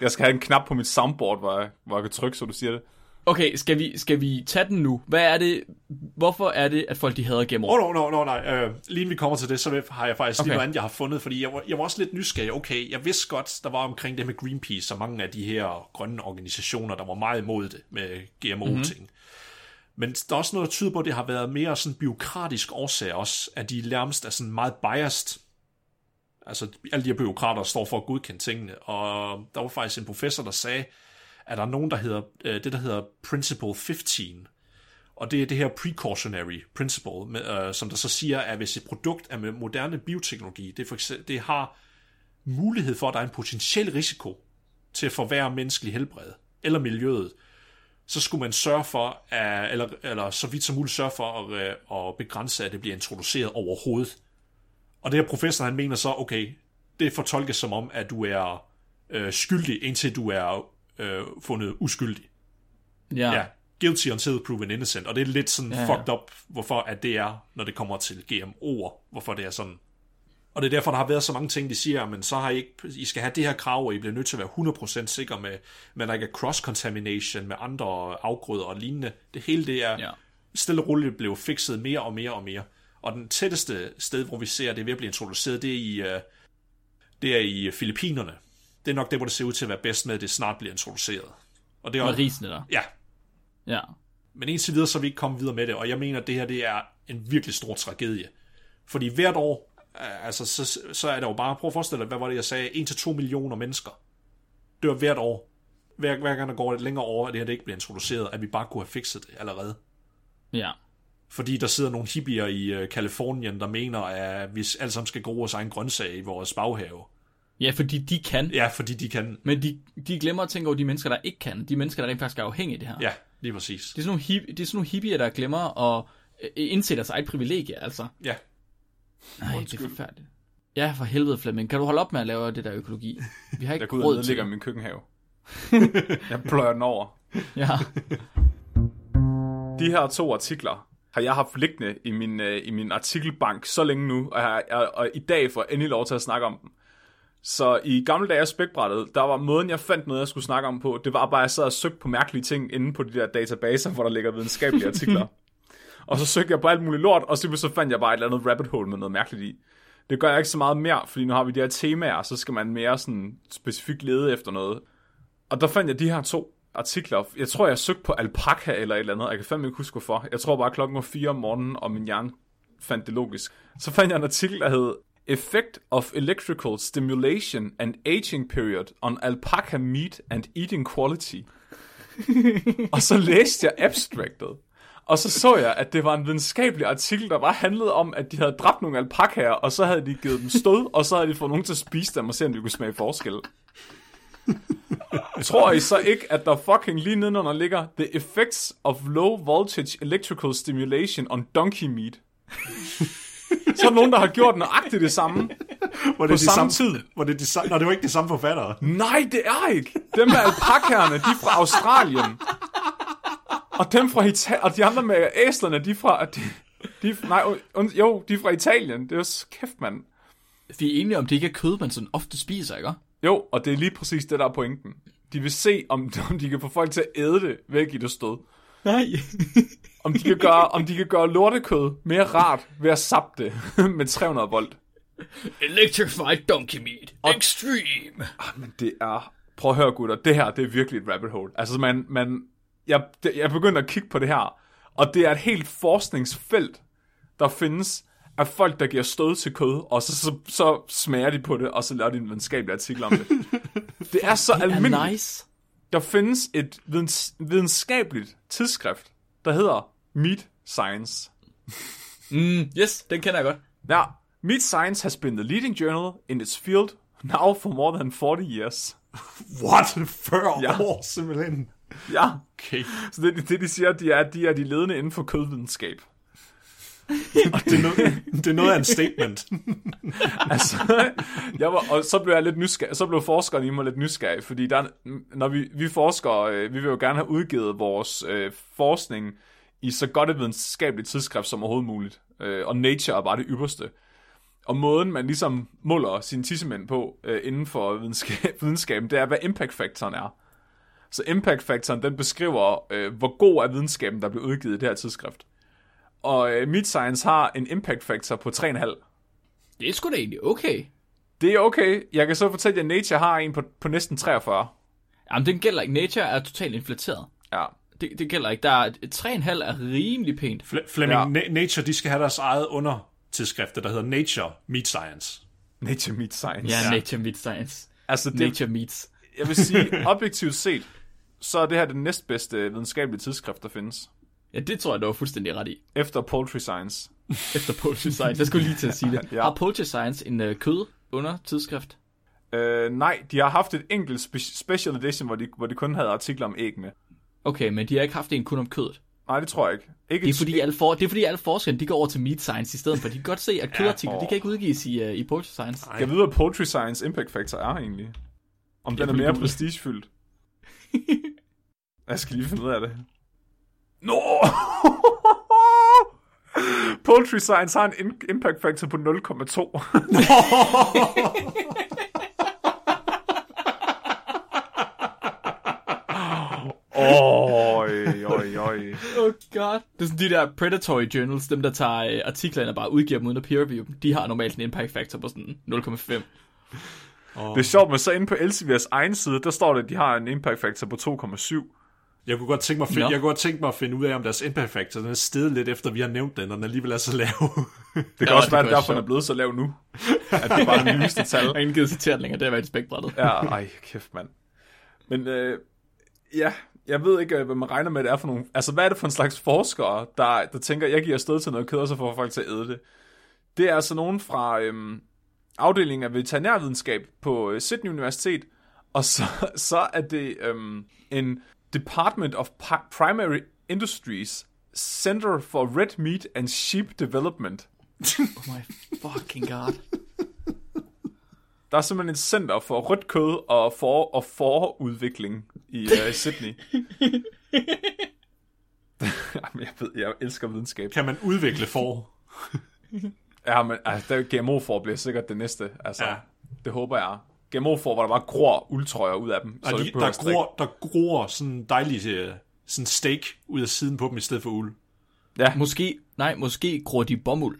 Jeg skal have en knap på mit soundboard, hvor jeg, hvor jeg kan trykke, så du siger det. Okay, skal vi, skal vi tage den nu? Hvad er det? Hvorfor er det, at folk de hader Game Over? oh, no, no, no, nej. Uh, lige inden vi kommer til det, så har jeg faktisk okay. lige noget andet, jeg har fundet, fordi jeg var, jeg var også lidt nysgerrig. Okay, jeg vidste godt, der var omkring det med Greenpeace og mange af de her grønne organisationer, der var meget imod det med GMO-ting. Mm-hmm. Men der er også noget, der tyder på, at det har været mere sådan byråkratisk årsag også, at de nærmest er sådan meget biased. Altså, alle de her byråkrater står for at godkende tingene. Og der var faktisk en professor, der sagde, at der er nogen, der hedder, øh, det der hedder Principle 15, og det er det her precautionary principle, med, øh, som der så siger, at hvis et produkt er med moderne bioteknologi, det, for eksempel, det har mulighed for, at der er en potentiel risiko til at forværre menneskelig helbred eller miljøet, så skulle man sørge for, at, eller, eller så vidt som muligt sørge for at, øh, at begrænse, at det bliver introduceret overhovedet. Og det her professor, han mener så, okay, det fortolkes som om, at du er øh, skyldig, indtil du er øh, fundet uskyldig. Ja. Ja, guilty until proven innocent, og det er lidt sådan Ja, ja, ja. fucked up, hvorfor at det er, når det kommer til GMO'er, hvorfor det er sådan. Og det er derfor, der har været så mange ting, de siger, men så har I ikke, I skal have det her krav, og I bliver nødt til at være 100% sikre med, med at der ikke er cross-contamination med andre afgrøder og lignende. Det hele det er Ja. stille og roligt blev fikset mere og mere og mere. Og den tætteste sted, hvor vi ser, det er ved at blive introduceret, det er i, øh, det er i Filippinerne. Det er nok det, hvor det ser ud til at være bedst med, at det snart bliver introduceret. Og det er Med også, risene der. ja, Ja. men indtil videre, så er vi ikke kommet videre med det, og jeg mener, at det her det er en virkelig stor tragedie. Fordi hvert år, altså, så, så er der jo bare, prøv at forestille dig, hvad var det, jeg sagde, 1-2 millioner mennesker dør hvert år. Hver, hver gang der går et længere år, at det her det ikke bliver introduceret, at vi bare kunne have fikset det allerede. Ja. Fordi der sidder nogle hippier i øh, Kalifornien, der mener, at vi alle sammen skal gro vores egen grøntsag i vores baghave. Ja, fordi de kan. Ja, fordi de kan... Men de, de glemmer at tænke over de mennesker, der ikke kan. De mennesker, der rent faktisk er afhængige af det her. Ja, lige præcis. Det er sådan nogle, hip, det er sådan nogle hippier, der glemmer at øh, indse deres eget privilegie, altså. Ja, Nej, det er forfærdeligt. Ja, for helvede, Flemming. Kan du holde op med at lave det der økologi? Vi har ikke Jeg og råd til det. min køkkenhave. jeg pløjer den over. Ja. De her to artikler har jeg haft liggende i min, øh, i min artikelbank så længe nu, og, jeg, jeg, og i dag får jeg endelig lov til at snakke om dem. Så i gamle dage af spækbrættet, der var måden, jeg fandt noget, jeg skulle snakke om på, det var bare, at jeg sad og søgte på mærkelige ting inde på de der databaser, hvor der ligger videnskabelige artikler. og så søgte jeg på alt muligt lort, og så, fandt jeg bare et eller andet rabbit hole med noget mærkeligt i. Det gør jeg ikke så meget mere, fordi nu har vi de her temaer, så skal man mere sådan specifikt lede efter noget. Og der fandt jeg de her to artikler. Jeg tror, jeg søgte på alpaka eller et eller andet. Jeg kan fandme ikke huske hvorfor. Jeg tror bare, klokken var 4 om morgenen, og min hjerne fandt det logisk. Så fandt jeg en artikel, der hed Effect of Electrical Stimulation and Aging Period on Alpaca Meat and Eating Quality. og så læste jeg abstractet. Og så så jeg, at det var en videnskabelig artikel, der bare handlede om, at de havde dræbt nogle alpakaer, og så havde de givet dem stød, og så havde de fået nogen til at spise dem, og se, om de kunne smage forskel. Tror I så ikke, at der fucking lige nedenunder ligger The Effects of Low Voltage Electrical Stimulation on Donkey Meat? så er der nogen, der har gjort nøjagtigt det samme Var det på de samme samme, tid. Var det de samme, Nå, det var ikke de samme forfattere. Nej, det er ikke. Dem med alpakaerne, de er fra Australien. Og dem fra Italien, og de andre med æslerne, de fra... De, de, nej, und, jo, de er fra Italien. Det er jo kæft, mand. Vi er enige om, det ikke er kød, man sådan ofte spiser, ikke? Jo, og det er lige præcis det, der er pointen. De vil se, om, om de kan få folk til at æde det ved at give det stød. Nej. Om de kan gøre, om de kan gøre lortekød mere rart ved at sappe det med 300 volt. Electrified donkey meat. Extreme. Men det er... Prøv at høre, gutter. Det her, det er virkelig et rabbit hole. Altså, man... man jeg, det, jeg begynder at kigge på det her, og det er et helt forskningsfelt, der findes af folk, der giver stød til kød, og så, så, så smager de på det, og så laver de en videnskabelig artikel om det. Det er så almindeligt. Er nice. Der findes et videns, videnskabeligt tidsskrift, der hedder Meat Science. Mm, yes, den kender jeg godt. Ja, Meat Science has been the leading journal in its field now for more than 40 years. What? 40 Ja. ja. år, simpelthen. Ja, Okay. så det, det de siger, de er, de er de ledende inden for kødvidenskab. Og det er, noget, det er noget af en statement. Altså, jeg var, og så blev jeg lidt nysgerrig, så blev forskeren i mig lidt nysgerrig, fordi der, når vi, vi forskere, øh, vi vil jo gerne have udgivet vores øh, forskning i så godt et videnskabeligt tidsskrift som overhovedet muligt. Øh, og Nature er bare det ypperste. Og måden, man ligesom måler sine tissemænd på øh, inden for videnskab, videnskaben, det er, hvad impact-faktoren er. Så impact-faktoren, den beskriver, øh, hvor god er videnskaben, der bliver udgivet i det her tidsskrift. Og øh, Meat Science har en impact-faktor på 3,5. Det er sgu da egentlig okay. Det er okay. Jeg kan så fortælle, at Nature har en på, på næsten 43. Jamen, den gælder ikke. Nature er totalt inflateret. Ja. Det, det gælder ikke. Der er 3,5 er rimelig pænt. Fle- Flemming, Ja. ja. Nature, de skal have deres eget undertidsskrifter, der hedder Nature Meat Science. Nature Meat Science. Ja, Ja. Nature Meat Science. Altså, det, Nature Meats. jeg vil sige, objektivt set, så er det her det næstbedste videnskabelige tidsskrift, der findes. Ja, det tror jeg, du var fuldstændig ret i. Efter Poultry Science. Efter Poultry Science. Jeg skulle lige til at sige det. Ja. ja. Har Poultry Science en uh, kød under tidsskrift? Øh, nej, de har haft et enkelt spe- special edition, hvor de, hvor de kun havde artikler om æg med. Okay, men de har ikke haft en kun om kødet. Nej, det tror jeg ikke. ikke Det er fordi, alle, for, det er fordi alle forskerne, de går over til Meat Science i stedet for. De kan godt se, at kødartikler, åh. de kan ikke udgives i, uh, i Poultry Science. Jeg ved, hvad Poultry Science Impact Factor er egentlig. Om den er mere prestigefyldt. jeg skal lige finde ud af det. Nå! Poultry Science har en impact factor på 0,2. Oj, oj, oj. Oh god. Det er sådan de der predatory journals, dem der tager øh, artikler ind og bare udgiver dem uden at peer review dem. De har normalt en impact factor på sådan 0,5. Det er sjovt, men så inde på Elsevier's egen side, der står det, at de har en impact factor på 2,7. Jeg kunne godt tænke mig at finde, Nå. jeg kunne godt tænke mig at finde ud af, om deres impact factor den er steget lidt efter, vi har nævnt den, og den alligevel er så lav. Det kan Ja, også være, at derfor den er blevet så lav nu. At det var det nyeste tal. Jeg har givet den længere, det har været i spækbrættet. Ja, ej, kæft mand. Men øh, ja, jeg ved ikke, øh, hvad man regner med, det er for nogle... Altså, hvad er det for en slags forskere, der, der tænker, jeg giver stød til noget kød, og så får folk til at æde det? Det er altså nogen fra øhm, afdelingen af veterinærvidenskab på øh, Sydney Universitet, og så, så er det øhm, en Department of Primary Industries Center for Red Meat and Sheep Development. Oh my fucking god. Der er simpelthen et center for rødt kød og for og forudvikling i uh, Sydney. Jamen, jeg ved, jeg elsker videnskab. kan man udvikle for? Ja, men altså, der GMO for bliver sikkert det næste. Altså, ja. Ja. Det håber jeg. GMO får, hvor der bare gror uldtrøjer ud af dem. Og du de, der, gror, der gror sådan dejlig øh, sådan steak ud af siden på dem i stedet for uld. Måske, nej, måske gror de bomuld.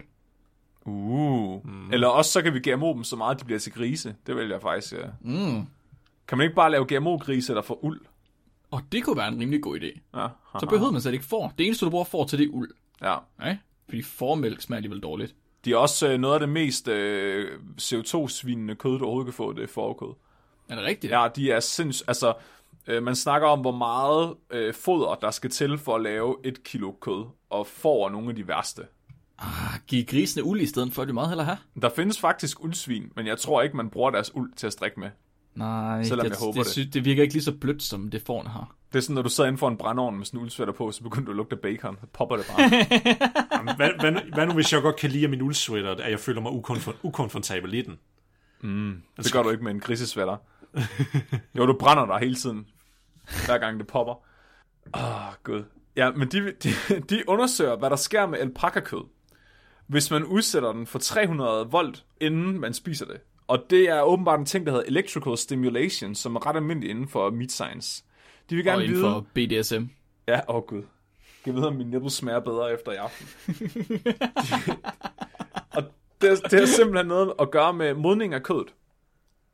Uh. Mm. Eller også så kan vi GMO dem så meget, at de bliver til grise. Det vil jeg faktisk, ja. Mm. Kan man ikke bare lave GMO-grise, der får uld? Og det kunne være en rimelig god idé. Ja. Så behøver man slet ikke får. Det eneste, du bruger får til, det er uld. ja. Nej? Fordi formælk smager alligevel dårligt. De er også øh, noget af det mest øh, CO2-svinende kød, du overhovedet kan få, det er forkød. Er det rigtigt? Ja, de er sinds... Altså, øh, man snakker om, hvor meget øh, foder, der skal til for at lave et kilo kød, og får nogle af de værste. Ah, giv grisene uld i stedet for, det meget heller have. Der findes faktisk uldsvin, men jeg tror ikke, man bruger deres uld til at strikke med. Nej, Selvom det, jeg håber det, det. Det virker ikke lige så blødt, som det forne har. Det er sådan, når du sidder inden for en brændeovn med sådan en uldsvætter på, så begynder du at lugte af bacon. Så popper det bare. Jamen, hvad, hvad, hvad nu, hvis jeg godt kan lide min uldsweater, at jeg føler mig ukonfor, ukomfortabel i den? det gør du ikke med en grisesvætter. Jo, du brænder dig hele tiden, hver gang det popper. Åh, oh, gud. Ja, men de, de, de undersøger, hvad der sker med alpaka-kød, hvis man udsætter den for 300 volt, inden man spiser det. Og det er åbenbart en ting, der hedder electrical stimulation, som er ret almindelig inden for meat science. De vil gerne Og inden vide... for BDSM. Ja, åh oh gud. Jeg ved, om min nipple smager bedre efter i aften. og det, det har simpelthen noget at gøre med modning af kødet.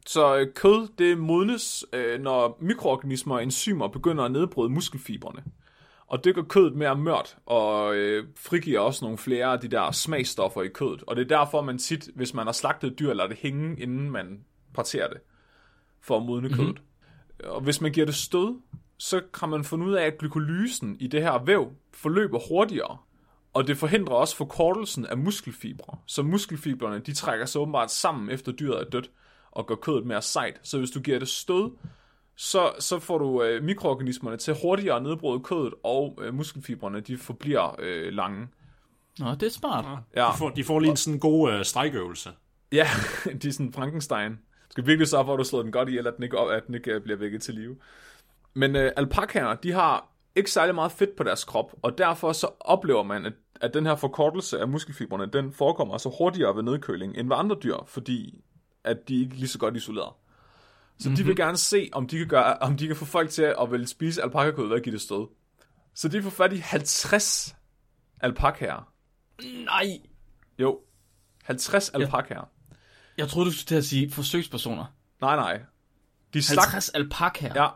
Så øh, kød, det modnes, øh, når mikroorganismer og enzymer begynder at nedbryde muskelfibrene. Og det gør kødet mere mørt, og øh, frigiver også nogle flere af de der smagstoffer i kødet. Og det er derfor, man tit, hvis man har slagtet et dyr, lader det hænge, inden man parterer det, for at modne kødet. Og hvis man giver det stød, så kan man finde ud af, at glykolysen i det her væv forløber hurtigere, og det forhindrer også forkortelsen af muskelfibre. Så muskelfibrene, de trækker sig åbenbart sammen efter dyret er dødt, og gør kødet mere sejt. Så hvis du giver det stød, så, så får du øh, mikroorganismerne til hurtigere at nedbryde kødet, og øh, muskelfibrene, de forbliver øh, lange. Nå, det er smart. Ja, De får, de får lige en sådan god øh, strækøvelse. ja de er sådan Frankenstein. Du skal virkelig sørge for, at du slår den godt i, eller at den ikke, at den ikke øh, bliver vækket til live. Men øh, alpakaer, de har ikke særlig meget fedt på deres krop, og derfor så oplever man, at, at den her forkortelse af muskelfibrene, den forekommer så hurtigere ved nedkøling end ved andre dyr, fordi at de ikke er lige så godt isoleret. Så mm-hmm. de vil gerne se, om de kan, gøre, om de kan få folk til at ville spise alpakakød ved at give det stød. Så de får fat i 50 alpakaer. Nej, Jo, 50 alpakaer. jeg troede, du skulle til at sige forsøgspersoner. Nej, nej. De slagter 50 alpakaer. Ja.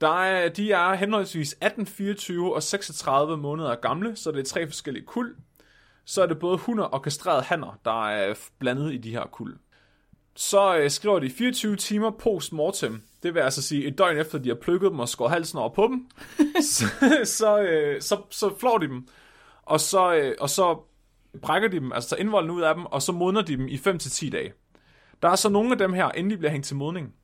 Der er, de er henholdsvis 18, 24 og 36 måneder gamle, så det er tre forskellige kuld. Så er det både hunder og kastrerede hanner, der er blandet i de her kuld. Så øh, skriver de 24 timer post-mortem. Det vil altså sige et døgn efter, de har plukket dem og skåret halsen over på dem. så, så, øh, så, så flår de dem. Og så, øh, og så brækker de dem, altså tager indvolden ud af dem, og så modner de dem i 5-10 dage. Der er så nogle af dem her, inden de bliver hængt til modning.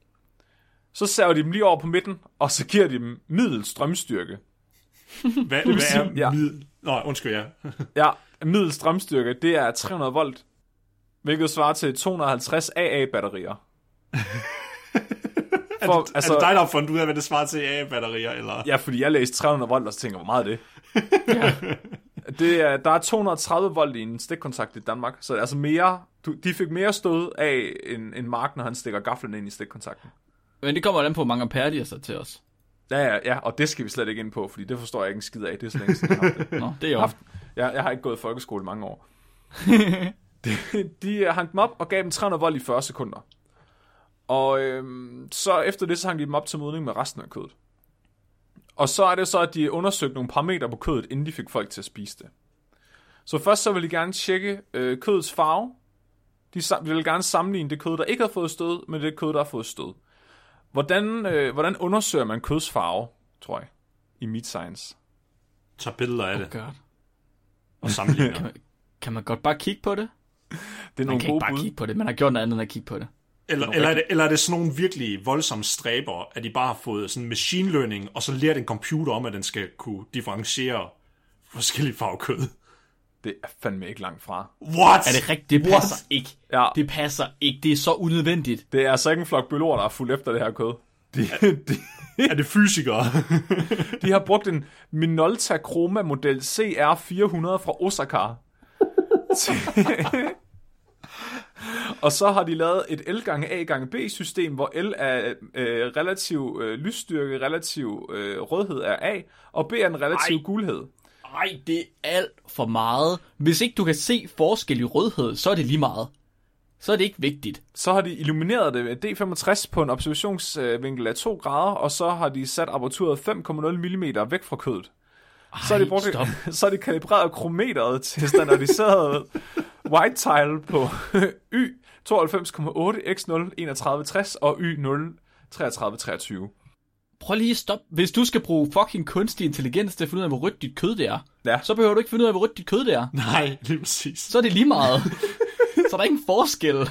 Så saver de dem lige over på midten, og så giver de dem middel strømstyrke. Hvad, vil hvad er ja. middel? Nå, undskyld, ja. Ja, middel strømstyrke, det er 300 volt, hvilket svarer til 250 AA-batterier. For, er, altså, er det dig, der har fundet ud af, hvad det svarer til AA-batterier? Eller? Ja, fordi jeg læste 300 volt, og så tænker jeg, hvor meget er det? det er, der er 230 volt i en stikkontakt i Danmark, så det er altså mere, du, de fik mere stød af en, en Mark, når han stikker gaflen ind i stikkontakten. Men det kommer an på, hvor mange ampere de har sat til os. Ja, ja, ja, og det skal vi slet ikke ind på, fordi det forstår jeg ikke en skid af. Det er så længe siden, jeg har haft det. Nå, det er jo. Jeg, jeg har ikke gået i folkeskole i mange år. de, de hang dem op og gav dem 300 volt i 40 sekunder. Og øhm, så efter det, så hang de dem op til modning med resten af kødet. Og så er det så, at de undersøgte nogle parametre på kødet, inden de fik folk til at spise det. Så først så vil de gerne tjekke øh, kødets farve. De vil gerne sammenligne det kød, der ikke har fået stød, med det kød, der har fået stød. Hvordan, øh, hvordan undersøger man køds farve, tror jeg, i Meat Science? Tager billeder af Oh det God. og sammenligner. Kan man godt bare kigge på det? Det er Man kan ikke bare bud. kigge på det. Man har gjort noget andet end at kigge på det. Eller, eller, er det, eller er det sådan nogle virkelig voldsomme stræber, at de bare har fået sådan machine learning, og så lært en computer om, at den skal kunne differentiere forskellige farvekød? Det er fandme ikke langt fra. What? Er det rigtigt? Det passer What? ikke. Ja. Det passer ikke. Det er så unødvendigt. Det er altså ikke en flok biologer, der er fuldt efter det her kød. De, de, Er det fysikere? de har brugt en Minolta Chroma model CR400 fra Osaka. Og så har de lavet et L gange A gange B system, hvor L er øh, relativ øh, lysstyrke, relativ øh, rødhed er A, og B er en relativ Ej. gulhed. Ej, det er alt for meget. Hvis ikke du kan se forskel i rødhed, så er det lige meget. Så er det ikke vigtigt. Så har de illumineret det med D65 på en observationsvinkel af 2 grader, og så har de sat apparaturet 5,0 mm væk fra kødet. Så har de, brugt, stop. så har de kalibreret krometeret til standardiseret white tile på Y 92,8 X0 3160 og Y0 3323. Prøv lige at stoppe. Hvis du skal bruge fucking kunstig intelligens til at finde ud af, hvor rødt dit kød det er, Ja. så behøver du ikke finde ud af, hvor rødt dit kød det er. Nej, lige præcis. Så er det lige meget. så er der ingen forskel.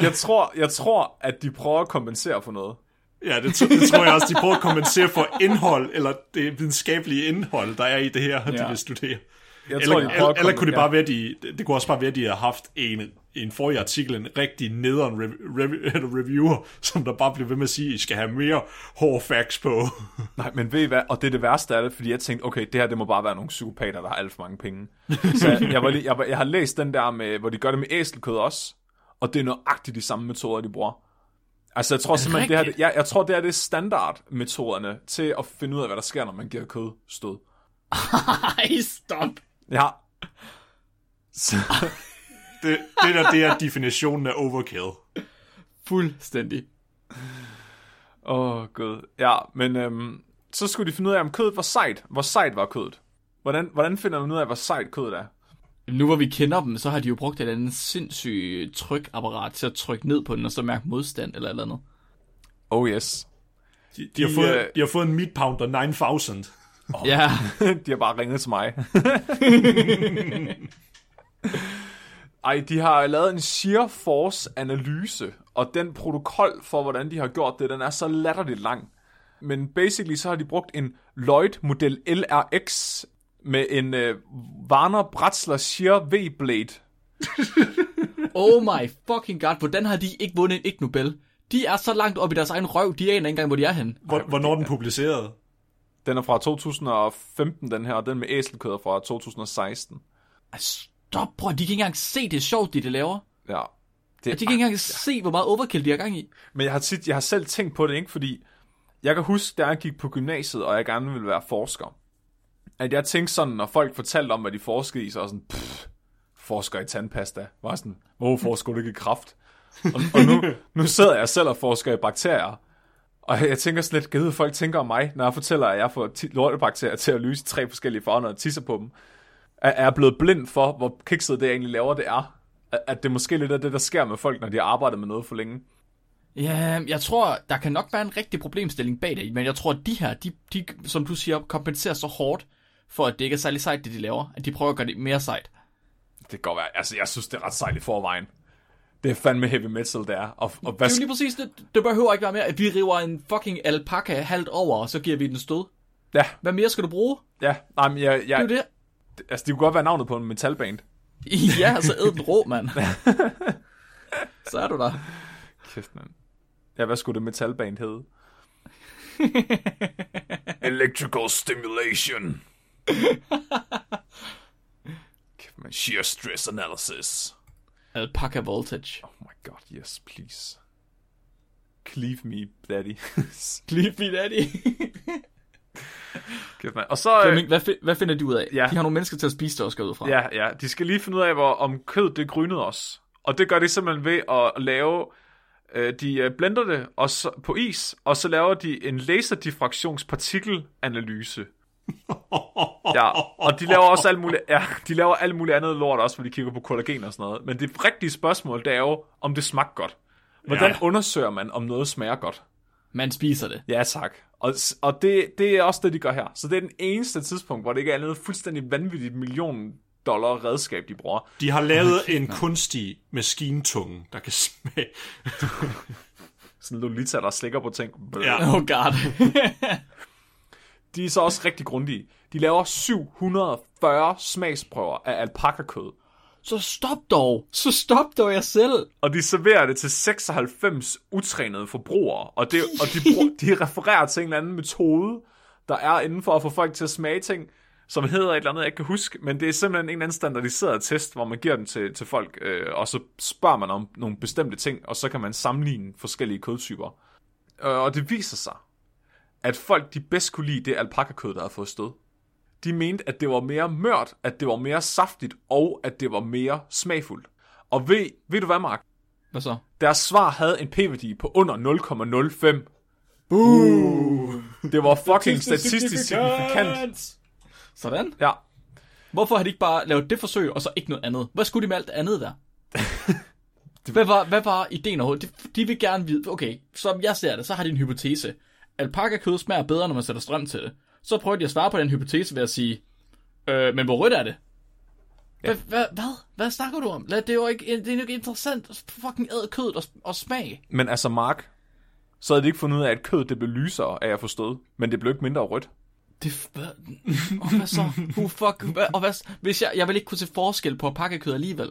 Jeg tror, jeg tror, at de prøver at kompensere for noget. Ja, det, t- det tror jeg også, de prøver at kompensere for indhold, eller det videnskabelige indhold, der er i det her, ja. de vil studere. Jeg Eller, tror, de prøver eller, eller kunne det bare være, de, det kunne også bare være, at de har haft en, i en forrige artikel en rigtig nederen rev, rev, eller reviewer, som der bare bliver ved med at sige, at I skal have mere hårde facts på. Nej, men ved I hvad? Og det er det værste af det, fordi jeg tænkte, okay, det her det må bare være nogle psykopater, der har alt for mange penge. Så jeg, jeg, var lige, jeg, jeg har læst den der, med, hvor de gør det med æselkød også, og det er nøjagtigt de samme metoder, de bruger. Altså, jeg tror simpelthen, det her, jeg, jeg tror, det er det standardmetoderne til at finde ud af, hvad der sker, når man giver kød stød. Ej, stop. Ja. Så, Det, det der, det er definitionen af overkill. Fuldstændig. Åh, oh, gud. Ja, men øhm, så skulle de finde ud af, om kødet var sejt. Hvor sejt var kødet? Hvordan, hvordan finder man ud af, hvor sejt kødet er? Nu hvor vi kender dem, så har de jo brugt et eller andet sindssygt trykapparat til at trykke ned på den, og så mærke modstand eller eller andet. Oh yes. De, de, har De, fået, øh, de har fået en meat pounder 9000. Oh. Ja, de har bare ringet til mig. Ej, de har lavet en shear force analyse, og den protokol for, hvordan de har gjort det, den er så latterligt lang. Men basically så har de brugt en Lloyd model LRX med en uh, Warner Bratzler Shear V-blade. oh my fucking god, hvordan har de ikke vundet en Ig Nobel? De er så langt op i deres egen røv, de aner ikke engang, hvor de er henne. Hvor, hvornår den publiceret? Den er fra 2015, den her, og den med æselkød er fra 2016. Ej, Stop, bror, de kan ikke engang se, det er sjovt, det de laver. Ja. De kan ikke engang se, hvor meget overkill de har gang i. Men jeg har, tit, jeg har selv tænkt på det, ikke? Fordi jeg kan huske, da jeg gik på gymnasiet, og jeg gerne ville være forsker, at jeg tænkte sådan, når folk fortalte om, hvad de forskede i, så var sådan, pff, forsker i tandpasta. Var sådan, hvor forsker du ikke i kraft? Og, og nu, nu sidder jeg selv og forsker i bakterier. Og jeg tænker sådan lidt, hvad folk tænker om mig, når jeg fortæller, at jeg får lortebakterier til at lyse tre forskellige farver, når jeg tisser på dem. Er er jeg blevet blind for, hvor kikset det jeg egentlig laver, det er? At- At det måske lidt er det, der sker med folk, når de har arbejdet med noget for længe. Ja, jeg tror, der kan nok være en rigtig problemstilling bag det, men jeg tror, at de her, de, de, som du siger, kompenserer så hårdt for, at det ikke er særlig sejt, det de laver, at de prøver at gøre det mere sejt. Det kan godt være. Altså, jeg synes, det er ret sejt i forvejen. Det er fandme heavy metal, det er. Og, og hvad Det er jo lige præcis det. Det behøver ikke være mere, at vi river en fucking alpaka halvt over, og så giver vi den stød. Ja, Hvad mere skal du bruge? ja. Nej, men jeg, Det er jeg, jo det. altså, det kunne godt være navnet på en metalband. Ja, så æd den rå, mand. så er du der. Kæft, mand. Ja, hvad skulle det metalband hedde? Electrical stimulation. Kæft, man. Shear stress analysis. Alpaka voltage. Oh my god, yes, please. Cleave me, daddy. Cleave me daddy. Kæft, man. Og så... øh, Flemming, hvad, fi- hvad finder de ud af? Ja. De har nogle mennesker til at spise det også, ud fra. Ja, ja. De skal lige finde ud af, hvor, om kød det grynede os. Og det gør de simpelthen ved at lave... Øh, de øh, blender det og så, på is, og så laver de en laserdifraktionspartikelanalyse. Ja, og de laver også alt muligt, ja, de laver alt muligt andet lort også, hvor de kigger på kollagen og sådan noget. Men det rigtige spørgsmål, det er jo, om det smagte godt. Hvordan Ja. undersøger man, om noget smager godt? Man spiser det. Ja, tak. Og, og det, det er også det, de gør her. Så det er den eneste tidspunkt, hvor det ikke er noget fuldstændig vanvittigt million dollar redskab, de bruger. De har lavet en kunstig maskintunge, der kan smage. Sådan Lolita, der slikker på ting. Ja. Oh god. De er så også rigtig grundige. De laver 740 smagsprøver af alpakakød. så stop dog. Så stop dog jer selv. Og de serverer det til 96 utrænede forbrugere. Og, det, og de, bruger, de refererer til en eller anden metode, der er inden for at få folk til at smage ting. som hedder et eller andet, jeg ikke kan huske, men det er simpelthen en eller anden standardiseret test, hvor man giver den til, til folk, øh, og så spørger man om nogle bestemte ting, og så kan man sammenligne forskellige kødtyper. Øh, og det viser sig, at folk de bedst kunne lide det alpakakød, der havde fået stød. De mente, at det var mere mørt, at det var mere saftigt, og at det var mere smagfuldt. Og ved, ved du hvad, Mark? Hvad så? Deres svar havde en p-værdi på under 0,05. Boo! Det var fucking statistisk signifikant. Sådan. Ja. Hvorfor har de ikke bare lavet det forsøg, og så ikke noget andet? Hvad skulle de med alt det andet der? hvad, var, hvad var ideen overhovedet? De, de vil gerne vide, okay, som jeg ser det, så har de en hypotese. Alpaka-kød smager bedre, når man sætter strøm til det. Så prøver de at svare på den hypotese ved at sige, øh, men hvor rødt er det? Ja. Hvad, hvad, hvad? Snakker du om? Lad, det er jo ikke, det er jo ikke interessant at fucking æde kød og, og smag. Men altså, Mark, så havde de ikke fundet ud af, at kød det blev lysere af at forstå, men det blev ikke mindre rødt. Det, hvad, og hvad så? Who fuck? Hvad, og hvad, hvis jeg, jeg vil ikke kunne se forskel på pakkekød alligevel.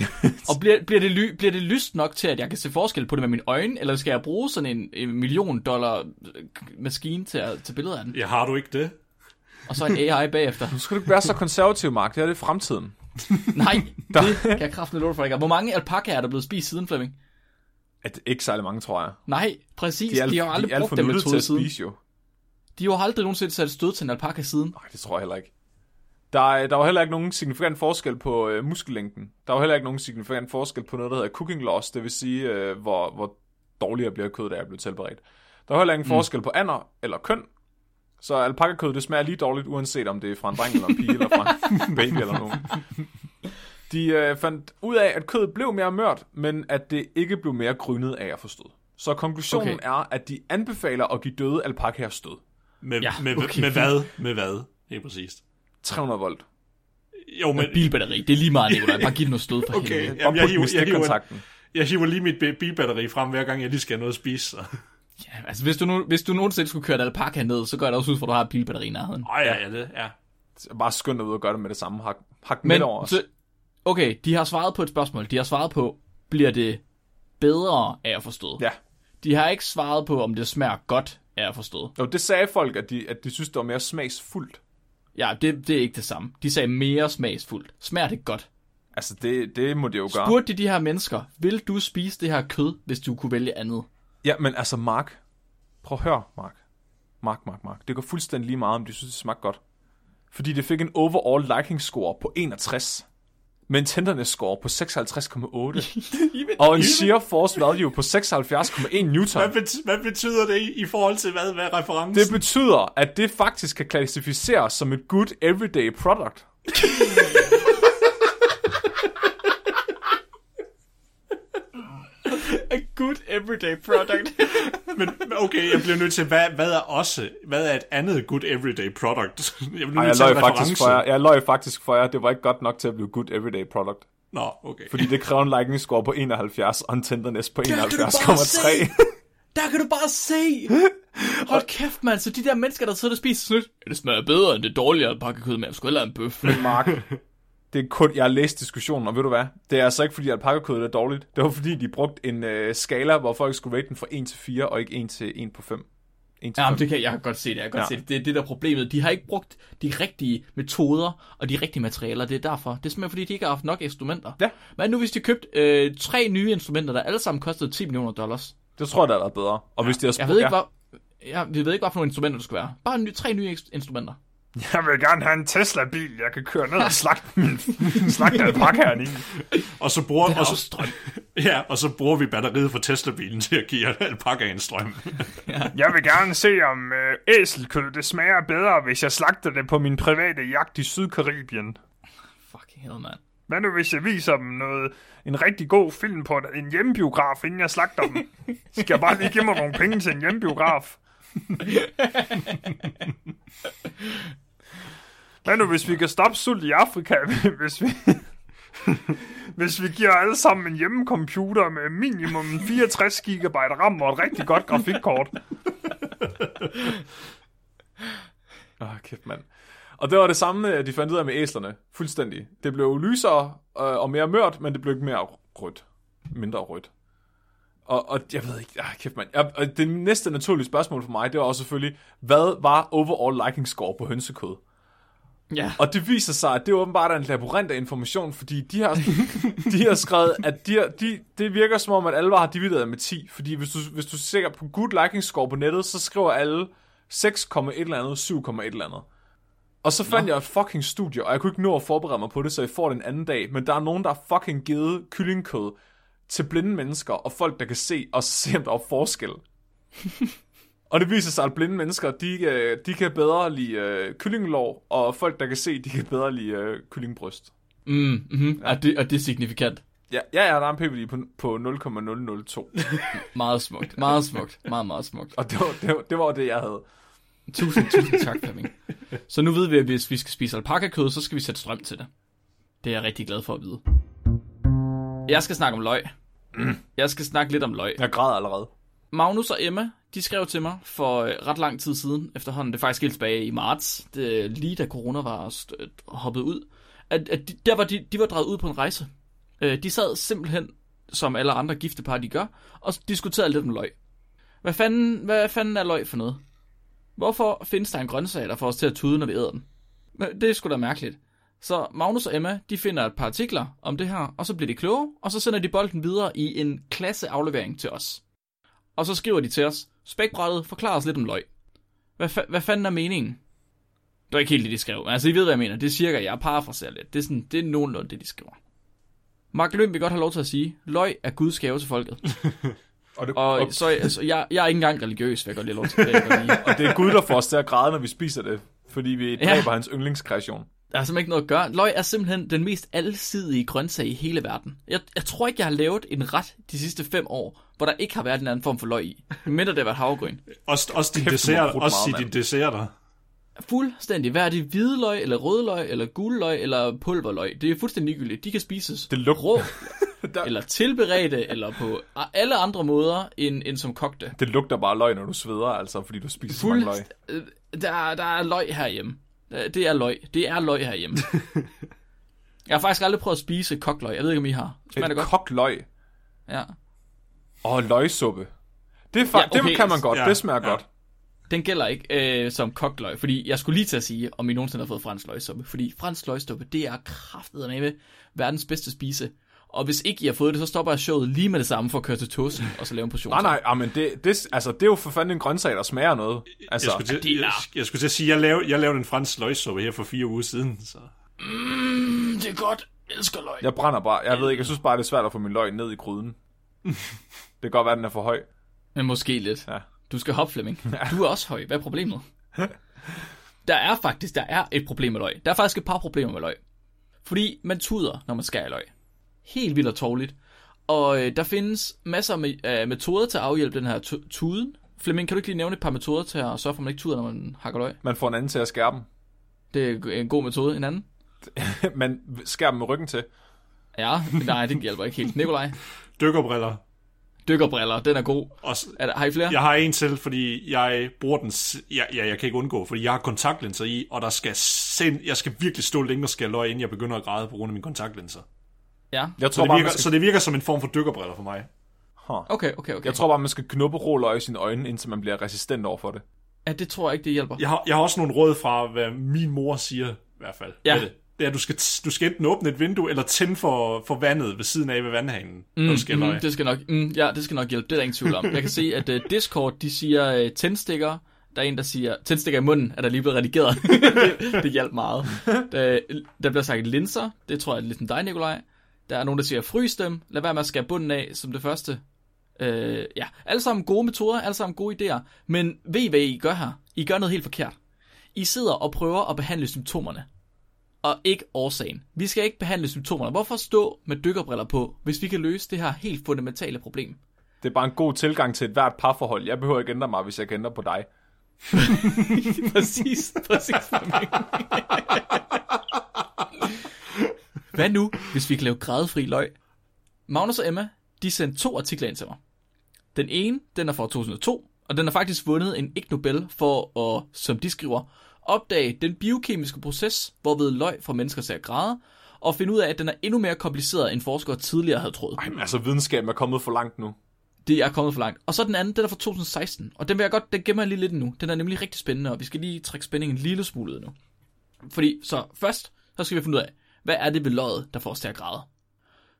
og bliver, bliver, det ly, bliver det lyst nok til, at jeg kan se forskel på det med mine øjne, eller skal jeg bruge sådan en, en million dollar øh, maskine til, at, til billedet af den? Ja, har du ikke det? Og så en AI bagefter. Nu skal du ikke være så konservativ, Mark. Det er det fremtiden. Nej, det kan jeg kraften love for ikke. Hvor mange alpakaer er der blevet spist siden, Flemming? At ikke særlig mange, tror jeg. Nej, præcis. De, er de har jo aldrig de er alt brugt for den metode at siden. spise, jo. De har jo aldrig nogensinde sat stød til en alpaka siden. Nej, det tror jeg heller ikke. Der, er, der var heller ikke nogen signifikant forskel på øh, muskellængden. Der var heller ikke nogen signifikant forskel på noget, der hedder cooking loss, det vil sige, øh, hvor, hvor dårligere bliver kødet, der er blevet tilberedt. Der var heller ingen mm. forskel på ander eller køn. Så alpakakød, det smager lige dårligt, uanset om det er fra en dreng eller en pige, eller fra en baby eller nogen. De øh, fandt ud af, at kødet blev mere mørt, men at det ikke blev mere grynet af at få stød. Så konklusionen Okay. okay. er, at de anbefaler at give døde alpakaer stød. Med, Ja, med, okay. med hvad? Med hvad? Helt præcist. 300 volt. Jo, men Bilbatteri, det er lige meget, Nicolaj. Bare giv den noget stød for Okay. helvede. Jamen, jeg jeg, hiver- med jeg hiver- jeg hiver lige mit bi- bilbatteri frem, hver gang jeg lige skal have noget at spise. Så. Ja, altså, hvis du, nu, hvis du nogensinde skulle køre et alpaka ned, så gør det også ud for, at du har et bilbatteri i nærheden. Åh ja, ja, det, ja. Bare skynd dig ud og gøre det med det samme. Hak, hak Men, midt over os. så, okay, de har svaret på et spørgsmål. De har svaret på, bliver det bedre af at forstå? Ja. De har ikke svaret på, om det smager godt af at forstå. Jo, det sagde folk, at de, at de synes, det var mere smagsfuldt. Ja, det, det er ikke det samme. De sagde mere smagsfuldt. Smager det godt? Altså, det, det må det jo gøre. Spurgte de de her mennesker, vil du spise det her kød, hvis du kunne vælge andet? Ja, men altså, Mark. Prøv at høre, Mark. Mark, Mark, Mark. Det går fuldstændig lige meget, om de synes, det smagte godt. Fordi det fik en overall liking score på 61. Med en tenderness score på 56,8. og en shear force value på 76,1 newton. Hvad, bet- hvad betyder det i, forhold til hvad? Hvad er referencen? Det betyder, at det faktisk kan klassificeres som et good everyday product. A good everyday product. Men okay, jeg bliver nødt til, hvad, hvad er også, hvad er et andet good everyday product? Jeg bliver Ej, jeg nødt til løj en faktisk reference. for jer. Jeg løj faktisk for jer. Det var ikke godt nok til at blive good everyday product. Nå, okay. Fordi det kræver en liking score på 71 og en tenderness på kan du bare se. 71,3. Der kan du bare se! Hold kæft, mand. Så de der mennesker, der sidder og spiser snydt, det smager bedre end det dårlige alpakakød, men jeg skulle hellere have en bøf. Men Mark, det er kun, jeg har læst diskussionen, og ved du hvad? Det er altså ikke, fordi alpakakødet er dårligt. Det var, fordi de brugte en øh, skala, hvor folk skulle rate den fra 1 til 4, og ikke 1 til 1 på 5. 1 til Ja, 5. men det kan jeg kan godt se det. Jeg kan godt Ja. se det. Det er det der er problemet. De har ikke brugt de rigtige metoder og de rigtige materialer. Det er derfor. Det er simpelthen fordi, de ikke har haft nok instrumenter. Ja. Hvad nu, hvis de købte øh, tre nye instrumenter, der alle sammen kostede 10 millioner dollars? Det tror jeg, der har været bedre. Og hvis de har Jeg ved ikke, hvad... Jeg ved ikke, hvad for nogle instrumenter det skulle være. Bare ny, tre nye instrumenter. Jeg vil gerne have en Tesla-bil, jeg kan køre ned og slagte min slagte alpakaen i. Og så bruger, og så, strøm. ja, og så bruger vi batteriet fra Tesla-bilen til at give alpakaen strøm. Jeg vil gerne se, om øh, æselkød det smager bedre, hvis jeg slagter det på min private jagt i Sydkaribien. Fucking hell, mand. Hvad nu, hvis jeg viser dem noget, en rigtig god film på en hjemmebiograf, inden jeg slagter dem? Skal jeg bare lige give mig nogle penge til en hjemmebiograf? Hvad nu, hvis vi kan stoppe sult i Afrika, hvis vi... Hvis vi giver alle sammen en hjemmecomputer med minimum 64 GB RAM og et rigtig godt grafikkort. Åh, oh, kæft mand. Og det var det samme, de fandt ud af med æslerne. Fuldstændig. Det blev lysere øh, og mere mørt, men det blev ikke mere rødt. Mindre rødt. Og, og jeg ved ikke, ah, kæft mand. Jeg, og det næste naturlige spørgsmål for mig, det var også selvfølgelig, hvad var overall liking score på hønsekød? Ja. Og det viser sig, at det er åbenbart en labyrint af information, fordi de har, de har skrevet, at de har, de, det virker som om, at alle har divideret med 10. Fordi hvis du, hvis du ser på good liking score på nettet, så skriver alle 6, et eller andet, 7, et eller andet. Og så fandt Nå. jeg et fucking studie, og jeg kunne ikke nå at forberede mig på det, så jeg får det en anden dag. Men der er nogen, der har fucking givet kyllingkød til blinde mennesker og folk, der kan se, og se, om der er forskel. og det viser sig, at blinde mennesker, de, øh, de kan bedre lide uh, kyllinglår, og folk, der kan se, de kan bedre lide uh, kyllingbryst. Mm, mm-hmm. ja. er, det, er det signifikant? Ja, ja, ja, der er en PVD på, på 0,002. meget smukt, meget smukt, meget, meget smukt. Og det var det, var, det, var det jeg havde. Tusind, tusind tak, Flemming. Så nu ved vi, at hvis vi skal spise alpaka-kød, så skal vi sætte strøm til det. Det er jeg rigtig glad for at vide. Jeg skal snakke om løg. Jeg skal snakke lidt om løg. Jeg græder allerede. Magnus og Emma, de skrev til mig for øh, ret lang tid siden, efterhånden, det er faktisk helt tilbage i marts, det, lige da corona var øh, hoppet ud, at, at de, der var de, de var drevet ud på en rejse. Øh, de sad simpelthen, som alle andre giftepar de gør, og diskuterede lidt om løg. Hvad fanden, hvad fanden er løg for noget? Hvorfor findes der en grøntsag, der får os til at tude, når vi æder den? Det er sgu da mærkeligt. Så Magnus og Emma, de finder et par artikler om det her, og så bliver de kloge, og så sender de bolden videre i en klasseaflevering til os. Og så skriver de til os, spækbrættet, forklarer os lidt om løg. Hvad, fa- hvad fanden er meningen? Det var ikke helt det, de skrev. Altså, I ved, hvad jeg mener. Det er cirka, jeg parafraserer lidt. Det er, sådan, det er nogenlunde det, de skriver. Mark Løn vil godt have lov til at sige, løg er Guds gave til folket. og, det, og, og så altså, jeg, jeg er ikke engang religiøs, vil jeg godt lige lov til det. og det er Gud, der får os til at græde, når vi spiser det, fordi vi dræber ja. hans yndlingskreation. Der er simpelthen ikke noget at gøre. Løg er simpelthen den mest alsidige grøntsag i hele verden. Jeg, jeg tror ikke, jeg har lavet en ret de sidste fem år, hvor der ikke har været en anden form for løg i. Mindre det har været havregryn. Også, også din dessert, også meget, din desserter. Fuldstændig. Hvad er det? Hvidløg, eller rødløg, eller guldløg, eller pulverløg? Det er fuldstændig ligegyldigt. De kan spises det lugter. rå, eller tilberedte, eller på alle andre måder end, end som kogte. Det lugter bare løg, når du sveder, altså, fordi du spiser Fuld, så mange løg. Der, der er løg herhjemme. Det er løg. Det er løg herhjemme. jeg har faktisk aldrig prøvet at spise kogt løg. Jeg ved ikke, om I har. Smager det godt? kogt løg? Ja. Og løgsuppe. Det, er fa- ja, okay. det kan man godt. Ja, det smager ja. godt. Den gælder ikke øh, som kogt løg, fordi jeg skulle lige til at sige, om I nogensinde har fået fransk løgsuppe. Fordi fransk løgsuppe, det er kraftet med verdens bedste spise. Og hvis ikke I har fået det, så stopper jeg showet lige med det samme for at køre til toast, og så lave en portion. Nej, nej, ah, men det, det, altså, det er jo for fanden en grøntsag, der smager noget. Altså, jeg, skulle til, jeg, jeg skulle til at sige, jeg lavede, jeg lavede en fransk løgsuppe her for fire uger siden. Så. Mm, det er godt. Jeg elsker løg. Jeg brænder bare. Jeg ved ikke, jeg synes bare, det er svært at få min løg ned i gryden. det kan godt være, den er for høj. Men måske lidt. Ja. Du skal hoppe, Flemming. Du er også høj. Hvad er problemet? der er faktisk der er et problem med løg. Der er faktisk et par problemer med løg. Fordi man tuder, når man skærer løg helt vildt og tårligt. Og øh, der findes masser af øh, metoder til at afhjælpe den her tuden. Flemming, kan du ikke lige nævne et par metoder til at sørge for, at man ikke tuder, når man hakker løg? Man får en anden til at skære dem. Det er en god metode. En anden? man skærer dem med ryggen til. Ja, nej, det hjælper ikke helt. Nikolaj? Dykkerbriller. Dykkerbriller, den er god. Også, er der, har I flere? Jeg har en selv, fordi jeg bruger den... Ja, ja, jeg kan ikke undgå, fordi jeg har kontaktlinser i, og der skal sind, jeg skal virkelig stå længe og skære løg, inden jeg begynder at græde på grund af mine kontaktlinser. Ja. Jeg tror så, det bare, virker, skal... så det virker som en form for dykkerbriller for mig. Huh. Okay, okay, okay. Jeg tror bare, man skal knuppe råløg i sine øjne, indtil man bliver resistent over for det. Ja, det tror jeg ikke, det hjælper. Jeg har, jeg har også nogle råd fra, hvad min mor siger, i hvert fald. Ja. Det. det er, at du skal, du skal enten åbne et vindue, eller tænde for, for vandet ved siden af ved vandhanen, mm, når du skal mm, det skal nok, mm, Ja, det skal nok hjælpe, det er der ingen tvivl om. Jeg kan se, at uh, Discord, de siger uh, tændstikker, der er en, der siger, tændstikker i munden, er der lige blevet redigeret. det, det hjælper meget. Der, der bliver sagt linser, det tror jeg er ligesom dig, Nikolaj. Der er nogen, der siger, frys dem, lad være med at skære bunden af som det første. Øh, ja, alle sammen gode metoder, alle sammen gode idéer. Men ved I, hvad I gør her? I gør noget helt forkert. I sidder og prøver at behandle symptomerne. Og ikke årsagen. Vi skal ikke behandle symptomerne. Hvorfor stå med dykkerbriller på, hvis vi kan løse det her helt fundamentale problem? Det er bare en god tilgang til et hvert parforhold. Jeg behøver ikke ændre mig, hvis jeg kan ændre på dig. præcis, præcis. Hvad nu, hvis vi kan lave grædefri løg? Magnus og Emma, de sendte to artikler ind til mig. Den ene, den er fra 2002, og den har faktisk vundet en Ig Nobel for at, som de skriver, opdage den biokemiske proces, hvorved løg får mennesker at græde, og finde ud af, at den er endnu mere kompliceret, end forskere tidligere havde troet. Ej, men altså videnskaben er kommet for langt nu. Det er kommet for langt. Og så den anden, den er fra 2016, og den vil jeg godt, den gemmer jeg lige lidt nu. Den er nemlig rigtig spændende, og vi skal lige trække spændingen en lille smule ud nu. Fordi, så først, så skal vi finde ud af, hvad er det ved løjet, der får os til at græde?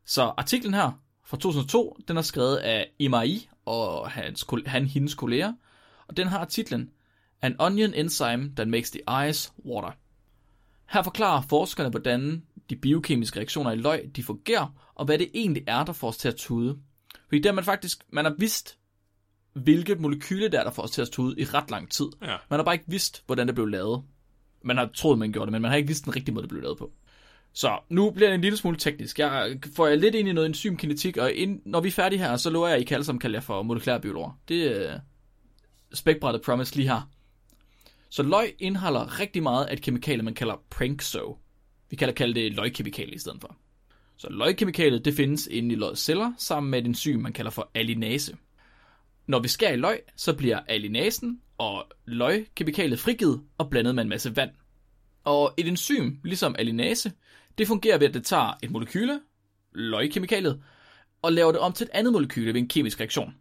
Så artiklen her fra 2002, den er skrevet af Imai og hans, han, hendes kolleger, og den har titlen An Onion Enzyme That Makes the Eyes Water. Her forklarer forskerne, hvordan de biokemiske reaktioner i løg de fungerer, og hvad det egentlig er, der får os til at tude. Fordi der man faktisk, man har vidst, hvilket molekyle der er, der får os til at tude i ret lang tid. Ja. Man har bare ikke vidst, hvordan det blev lavet. Man har troet, man gjorde det, men man har ikke vidst den rigtige måde, det blev lavet på. Så nu bliver det en lille smule teknisk. Jeg får jeg lidt ind i noget enzymkinetik, og ind, når vi er færdige her, så lover jeg, at I kan alle sammen kalde jer for molekylærbiologer. Det er spækbrættet promise lige her. Så løg indeholder rigtig meget af et kemikalie, man kalder prankso. Vi kan kalde det løgkemikalie i stedet for. Så løgkemikaliet, det findes inde i løgets celler, sammen med et enzym, man kalder for alinase. Når vi skærer i løg, så bliver alinasen og løgkemikaliet frigivet og blandet med en masse vand. Og et enzym, ligesom alinase, det fungerer ved, at det tager et molekyle, løgkemikaliet, og laver det om til et andet molekyle ved en kemisk reaktion.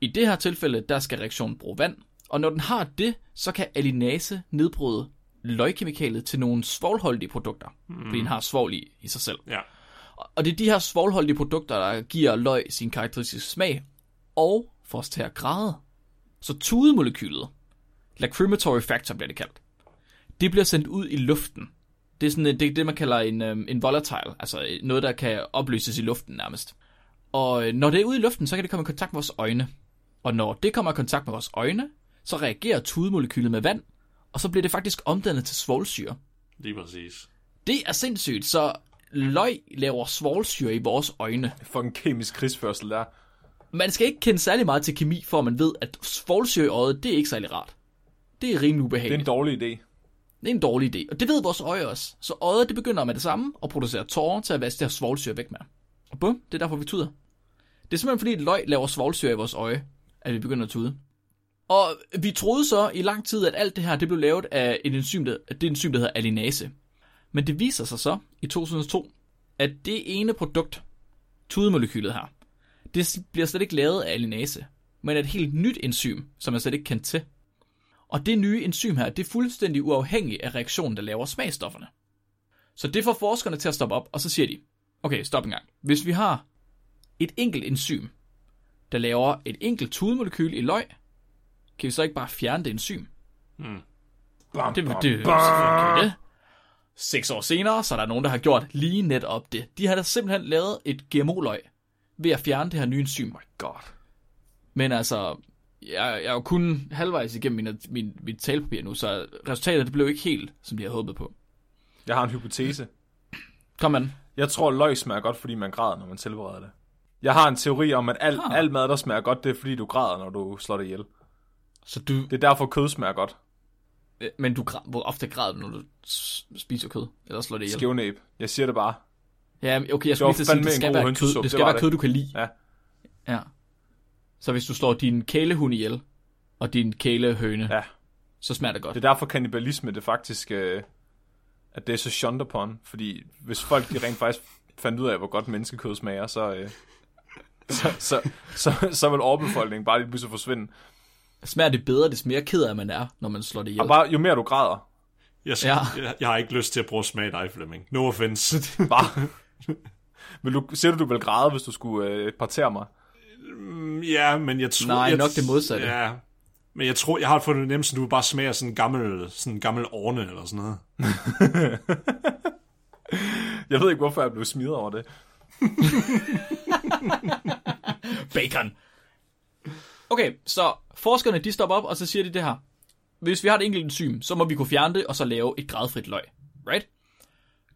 I det her tilfælde, der skal reaktionen bruge vand, og når den har det, så kan alinase nedbryde løgkemikaliet til nogle svovlholdige produkter, mm. fordi den har svovl i, i sig selv. Ja. Og det er de her svovlholdige produkter, der giver løg sin karakteristiske smag, og får os til at græde. Så tudemolekylet, lacrimatory factor bliver det kaldt, det bliver sendt ud i luften. Det er sådan det, er det man kalder en, øhm, en volatile, altså noget, der kan opløses i luften nærmest. Og øh, når det er ude i luften, så kan det komme i kontakt med vores øjne. Og når det kommer i kontakt med vores øjne, så reagerer tudemolekylet med vand, og så bliver det faktisk omdannet til svovlsyre. Lige præcis. Det er sindssygt, så løg laver svovlsyre i vores øjne. Fucking kemisk krigsførsel der. Man skal ikke kende særlig meget til kemi, for man ved, at svovlsyre i øjet, det er ikke særlig rart. Det er rimelig Det er ubehageligt. en dårlig idé. Det er en dårlig idé, og det ved vores øje også. Så øjet det begynder med det samme og producerer tårer til at vaske det her svovlsyre væk med. Og bum, det er derfor, vi tuder. Det er simpelthen fordi, at løg laver svovlsyre i vores øje, at vi begynder at tude. Og vi troede så i lang tid, at alt det her det blev lavet af et enzym, der, det enzym, der hedder alinase. Men det viser sig så i 2002, at det ene produkt, tudemolekylet her, det bliver slet ikke lavet af alinase, men af et helt nyt enzym, som jeg slet ikke kendt til. Og det nye enzym her, det er fuldstændig uafhængigt af reaktionen, der laver smagstofferne. Så det får forskerne til at stoppe op, og så siger de, okay, stop en gang. Hvis vi har et enkelt enzym, der laver et enkelt tudemolekyl i løg, kan vi så ikke bare fjerne det enzym? Bam, Det, det, bam, det, bam. det. Seks år senere, så er der nogen, der har gjort lige netop det. De har da simpelthen lavet et GMO-løg ved at fjerne det her nye enzym. God. Men altså, jeg, jeg er jo kun halvvejs igennem min, min, mit talepapir nu, så resultatet det blev ikke helt, som de havde håbet på. Jeg har en hypotese. Kom man. Jeg tror, løg smager godt, fordi man græder, når man tilbereder det. Jeg har en teori om, at al, Ah. al mad, der smager godt, det er fordi, du græder, når du slår det ihjel. Så du, Det er derfor, kød smager godt. men du, hvor ofte græder du, når du spiser kød? Eller slår det ihjel? Skævnæb. Jeg siger det bare. Ja, okay, jeg Det skulle lige sige, det skal være kød, det det skal var være det. kød, du kan lide. Ja. Ja. Så hvis du slår din kælehund ihjel, og din kælehøne, Ja. så smager det godt. Det er derfor, kannibalisme, det faktisk... Øh, at det er så shunned upon. Fordi hvis folk de rent faktisk fandt ud af, hvor godt menneskekød smager, så... Øh, så, så, så, så vil overbefolkningen bare lige pludselig forsvinde. Smager det bedre, des mere ked af man er, når man slår det ihjel. Og bare, jo mere du græder, Jeg, Ja. ja. jeg, jeg har ikke lyst til at prøve at smage dig, Flemming. No offense. bare... vil du, siger du, du vil græde, hvis du skulle øh, partere mig? Ja, men jeg tror... Nej, jeg, nok det modsatte. Ja, men jeg tror, jeg har fået det nemt, at du bare smager sådan en gammel, sådan en gammel orne eller sådan noget. Jeg ved ikke, hvorfor jeg blev smidt over det. Bacon. Okay, så forskerne de stopper op, og så siger de det her. Hvis vi har et enkelt enzym, så må vi kunne fjerne det, og så lave et gradfrit løg. Right?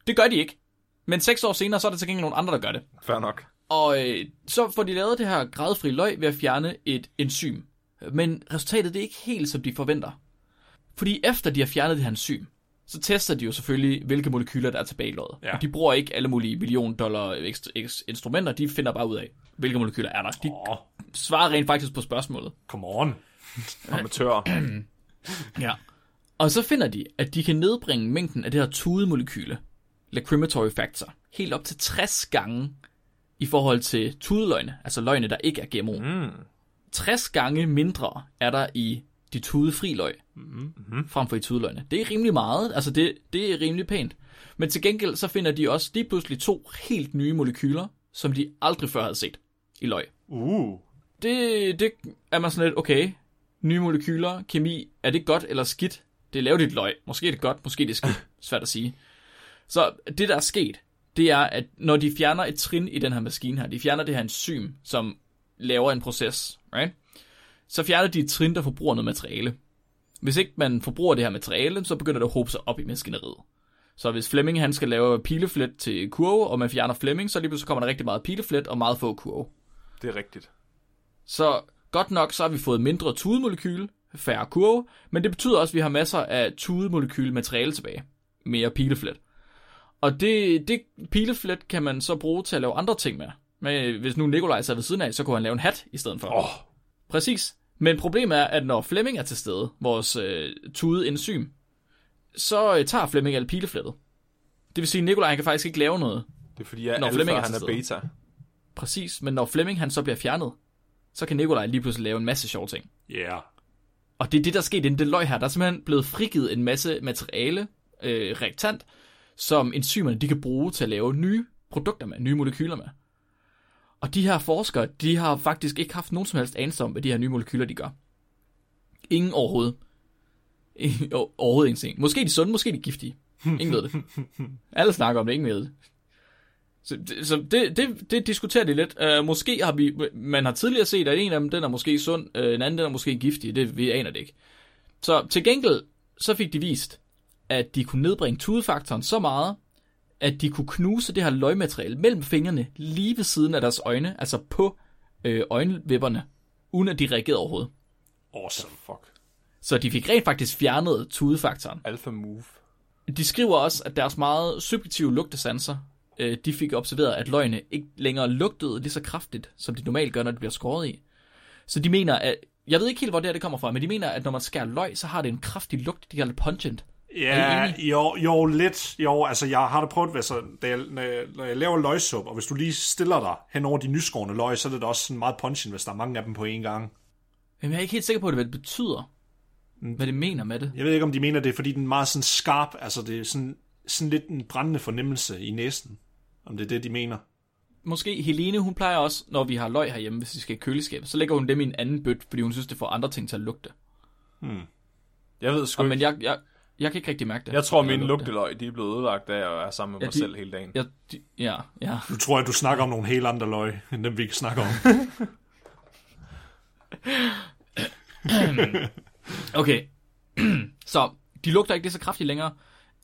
Det gør de ikke. Men seks år senere, så er der til gengæld nogle andre, der gør det. Fair nok. Og øh, så får de lavet det her gradfri løg ved at fjerne et enzym. Men resultatet det er ikke helt, som de forventer. Fordi efter de har fjernet det her enzym, så tester de jo selvfølgelig, hvilke molekyler der er tilbage i løget. Ja. Og de bruger ikke alle mulige million dollar instrumenter, de finder bare ud af, hvilke molekyler er der. De oh, svarer rent faktisk på spørgsmålet. come on. Amatører. Ja. Og så finder de, at de kan nedbringe mængden af det her tudemolekyle, lacrimatory factor, helt op til 60 gange i forhold til tudeløgne, altså løgne, der ikke er GMO. Mm. 60 gange mindre er der i de tudefri løg, mm-hmm. frem for i tudeløgene. Det er rimelig meget, altså det, det er rimelig pænt. Men til gengæld så finder de også lige pludselig to helt nye molekyler, som de aldrig før havde set i løg. Uh. Det, det er man sådan lidt, okay, nye molekyler, kemi, er det godt eller skidt? Det er lavet i et løg. Måske er det godt, måske er det skidt. Svært at sige. Så det, der er sket, det er, at når de fjerner et trin i den her maskine her, de fjerner det her enzym, som laver en proces, right? så fjerner de et trin, der forbruger noget materiale. Hvis ikke man forbruger det her materiale, så begynder det at håbe sig op i maskineriet. Så hvis Flemming han skal lave pileflet til kurve, og man fjerner Flemming, så lige pludselig kommer der rigtig meget pileflet og meget få kurve. Det er rigtigt. Så godt nok, så har vi fået mindre tudemolekyl, færre kurve, men det betyder også, at vi har masser af tudemolekyl materiale tilbage. Mere pileflet. Og det, det pileflet kan man så bruge til at lave andre ting med. Men hvis nu Nikolaj sad ved siden af, så kunne han lave en hat i stedet for. Oh, Præcis. Men problemet er, at når Flemming er til stede, vores øh, tude enzym, så øh, tager Flemming alt pileflettet. Det vil sige, at Nikolaj kan faktisk ikke lave noget. det er fordi, jeg Når alfa, Flemming er han er stede. beta. Præcis, men når Flemming han så bliver fjernet, så kan Nikolaj lige pludselig lave en masse sjove ting. Yeah. Og det er det, der er sket inden det løg her. Der er simpelthen blevet frigivet en masse materiale, øh, reaktant, som enzymerne de kan bruge til at lave nye produkter med, nye molekyler med. Og de her forskere, de har faktisk ikke haft nogen som helst anelse om, hvad de her nye molekyler, de gør. Ingen overhovedet. Ingen, overhovedet ingenting. Måske er de sunde, måske er de giftige. Ingen ved det. Alle snakker om det, ingen ved det. Så, det- så det, det, det diskuterer de lidt. Uh, måske har vi, man har tidligere set, at en af dem, den er måske sund, uh, en anden, den er måske giftig. Det, vi aner det ikke. Så til gengæld, så fik de vist, at de kunne nedbringe tudefaktoren så meget, at de kunne knuse det her løgmateriale mellem fingrene lige ved siden af deres øjne, altså på øh, øjenvipperne, uden at de reagerede overhovedet. Awesome. Fuck. Så de fik rent faktisk fjernet tudefaktoren. Alpha move. De skriver også, at deres meget subjektive lugtesanser, øh, de fik observeret, at løgene ikke længere lugtede lige så kraftigt, som de normalt gør, når de bliver skåret i. Så de mener, at jeg ved ikke helt, hvor det her det kommer fra, men de mener, at når man skærer løg, så har det en kraftig lugt, de kalder det pungent. Ja, jo, jo, lidt. Jo, altså, jeg har da prøvet, da jeg, når, jeg, når jeg laver løgsuppe, og hvis du lige stiller dig hen over de nyskårne løg, så er det da også sådan meget pungent, hvis der er mange af dem på én gang. Men jeg er ikke helt sikker på, hvad det betyder. Hvad det mener med det. Jeg ved ikke, om de mener det, er, fordi den er meget sådan skarp, altså det er sådan, sådan lidt en brændende fornemmelse i næsen. Om det er det, de mener. Måske Helene, hun plejer også, når vi har løg herhjemme, hvis vi skal i køleskabet, så lægger hun dem i en anden bøt, fordi hun synes, det får andre ting til at lugte. Jeg ved sgu Og, ikke. men jeg, jeg, jeg kan ikke rigtig mærke det. Jeg tror, mine lugte. lugteløg, de er blevet ødelagt af at være sammen med Ja, mig de- selv hele dagen. Ja, de, ja, ja. Nu tror jeg, du snakker om nogle helt andre løg, end dem vi kan snakke om. Okay. så de lugter ikke lige så kraftigt længere,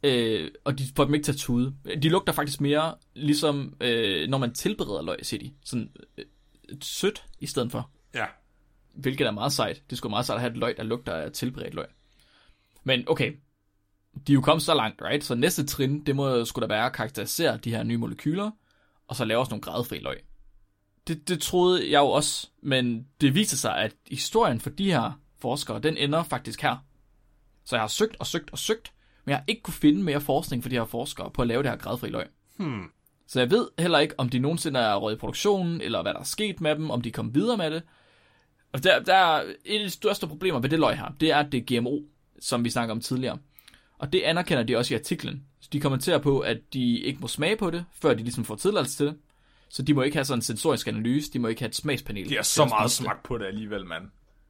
øh, og de får dem ikke til at tude. De lugter faktisk mere ligesom, øh, når man tilbereder løg, siger de. Sådan øh, sødt i stedet for. ja. Hvilket er meget sejt. Det skulle meget sejt at have et løg, der lugter af tilberedt løg. Men okay, de er jo kommet så langt, right? Så næste trin, det må skulle da være at karakterisere de her nye molekyler, og så lave os nogle gradfri løg. Det, det troede jeg jo også, men det viser sig, at historien for de her forskere, den ender faktisk her. Så jeg har søgt og søgt og søgt, men jeg har ikke kunne finde mere forskning for de her forskere på at lave det her gradfri løg. Hmm. Så jeg ved heller ikke, om de nogensinde er røget i produktionen, eller hvad der er sket med dem, om de kom videre med det. Og der, der er et af de største problemer ved det løg her, det er, at det er GMO, som vi snakker om tidligere. Og det anerkender de også i artiklen. Så de kommenterer på, at de ikke må smage på det, før de ligesom får tilladelse til det. Så de må ikke have sådan en sensorisk analyse, de må ikke have et smagspanel. De har så meget smagt på det alligevel, mand.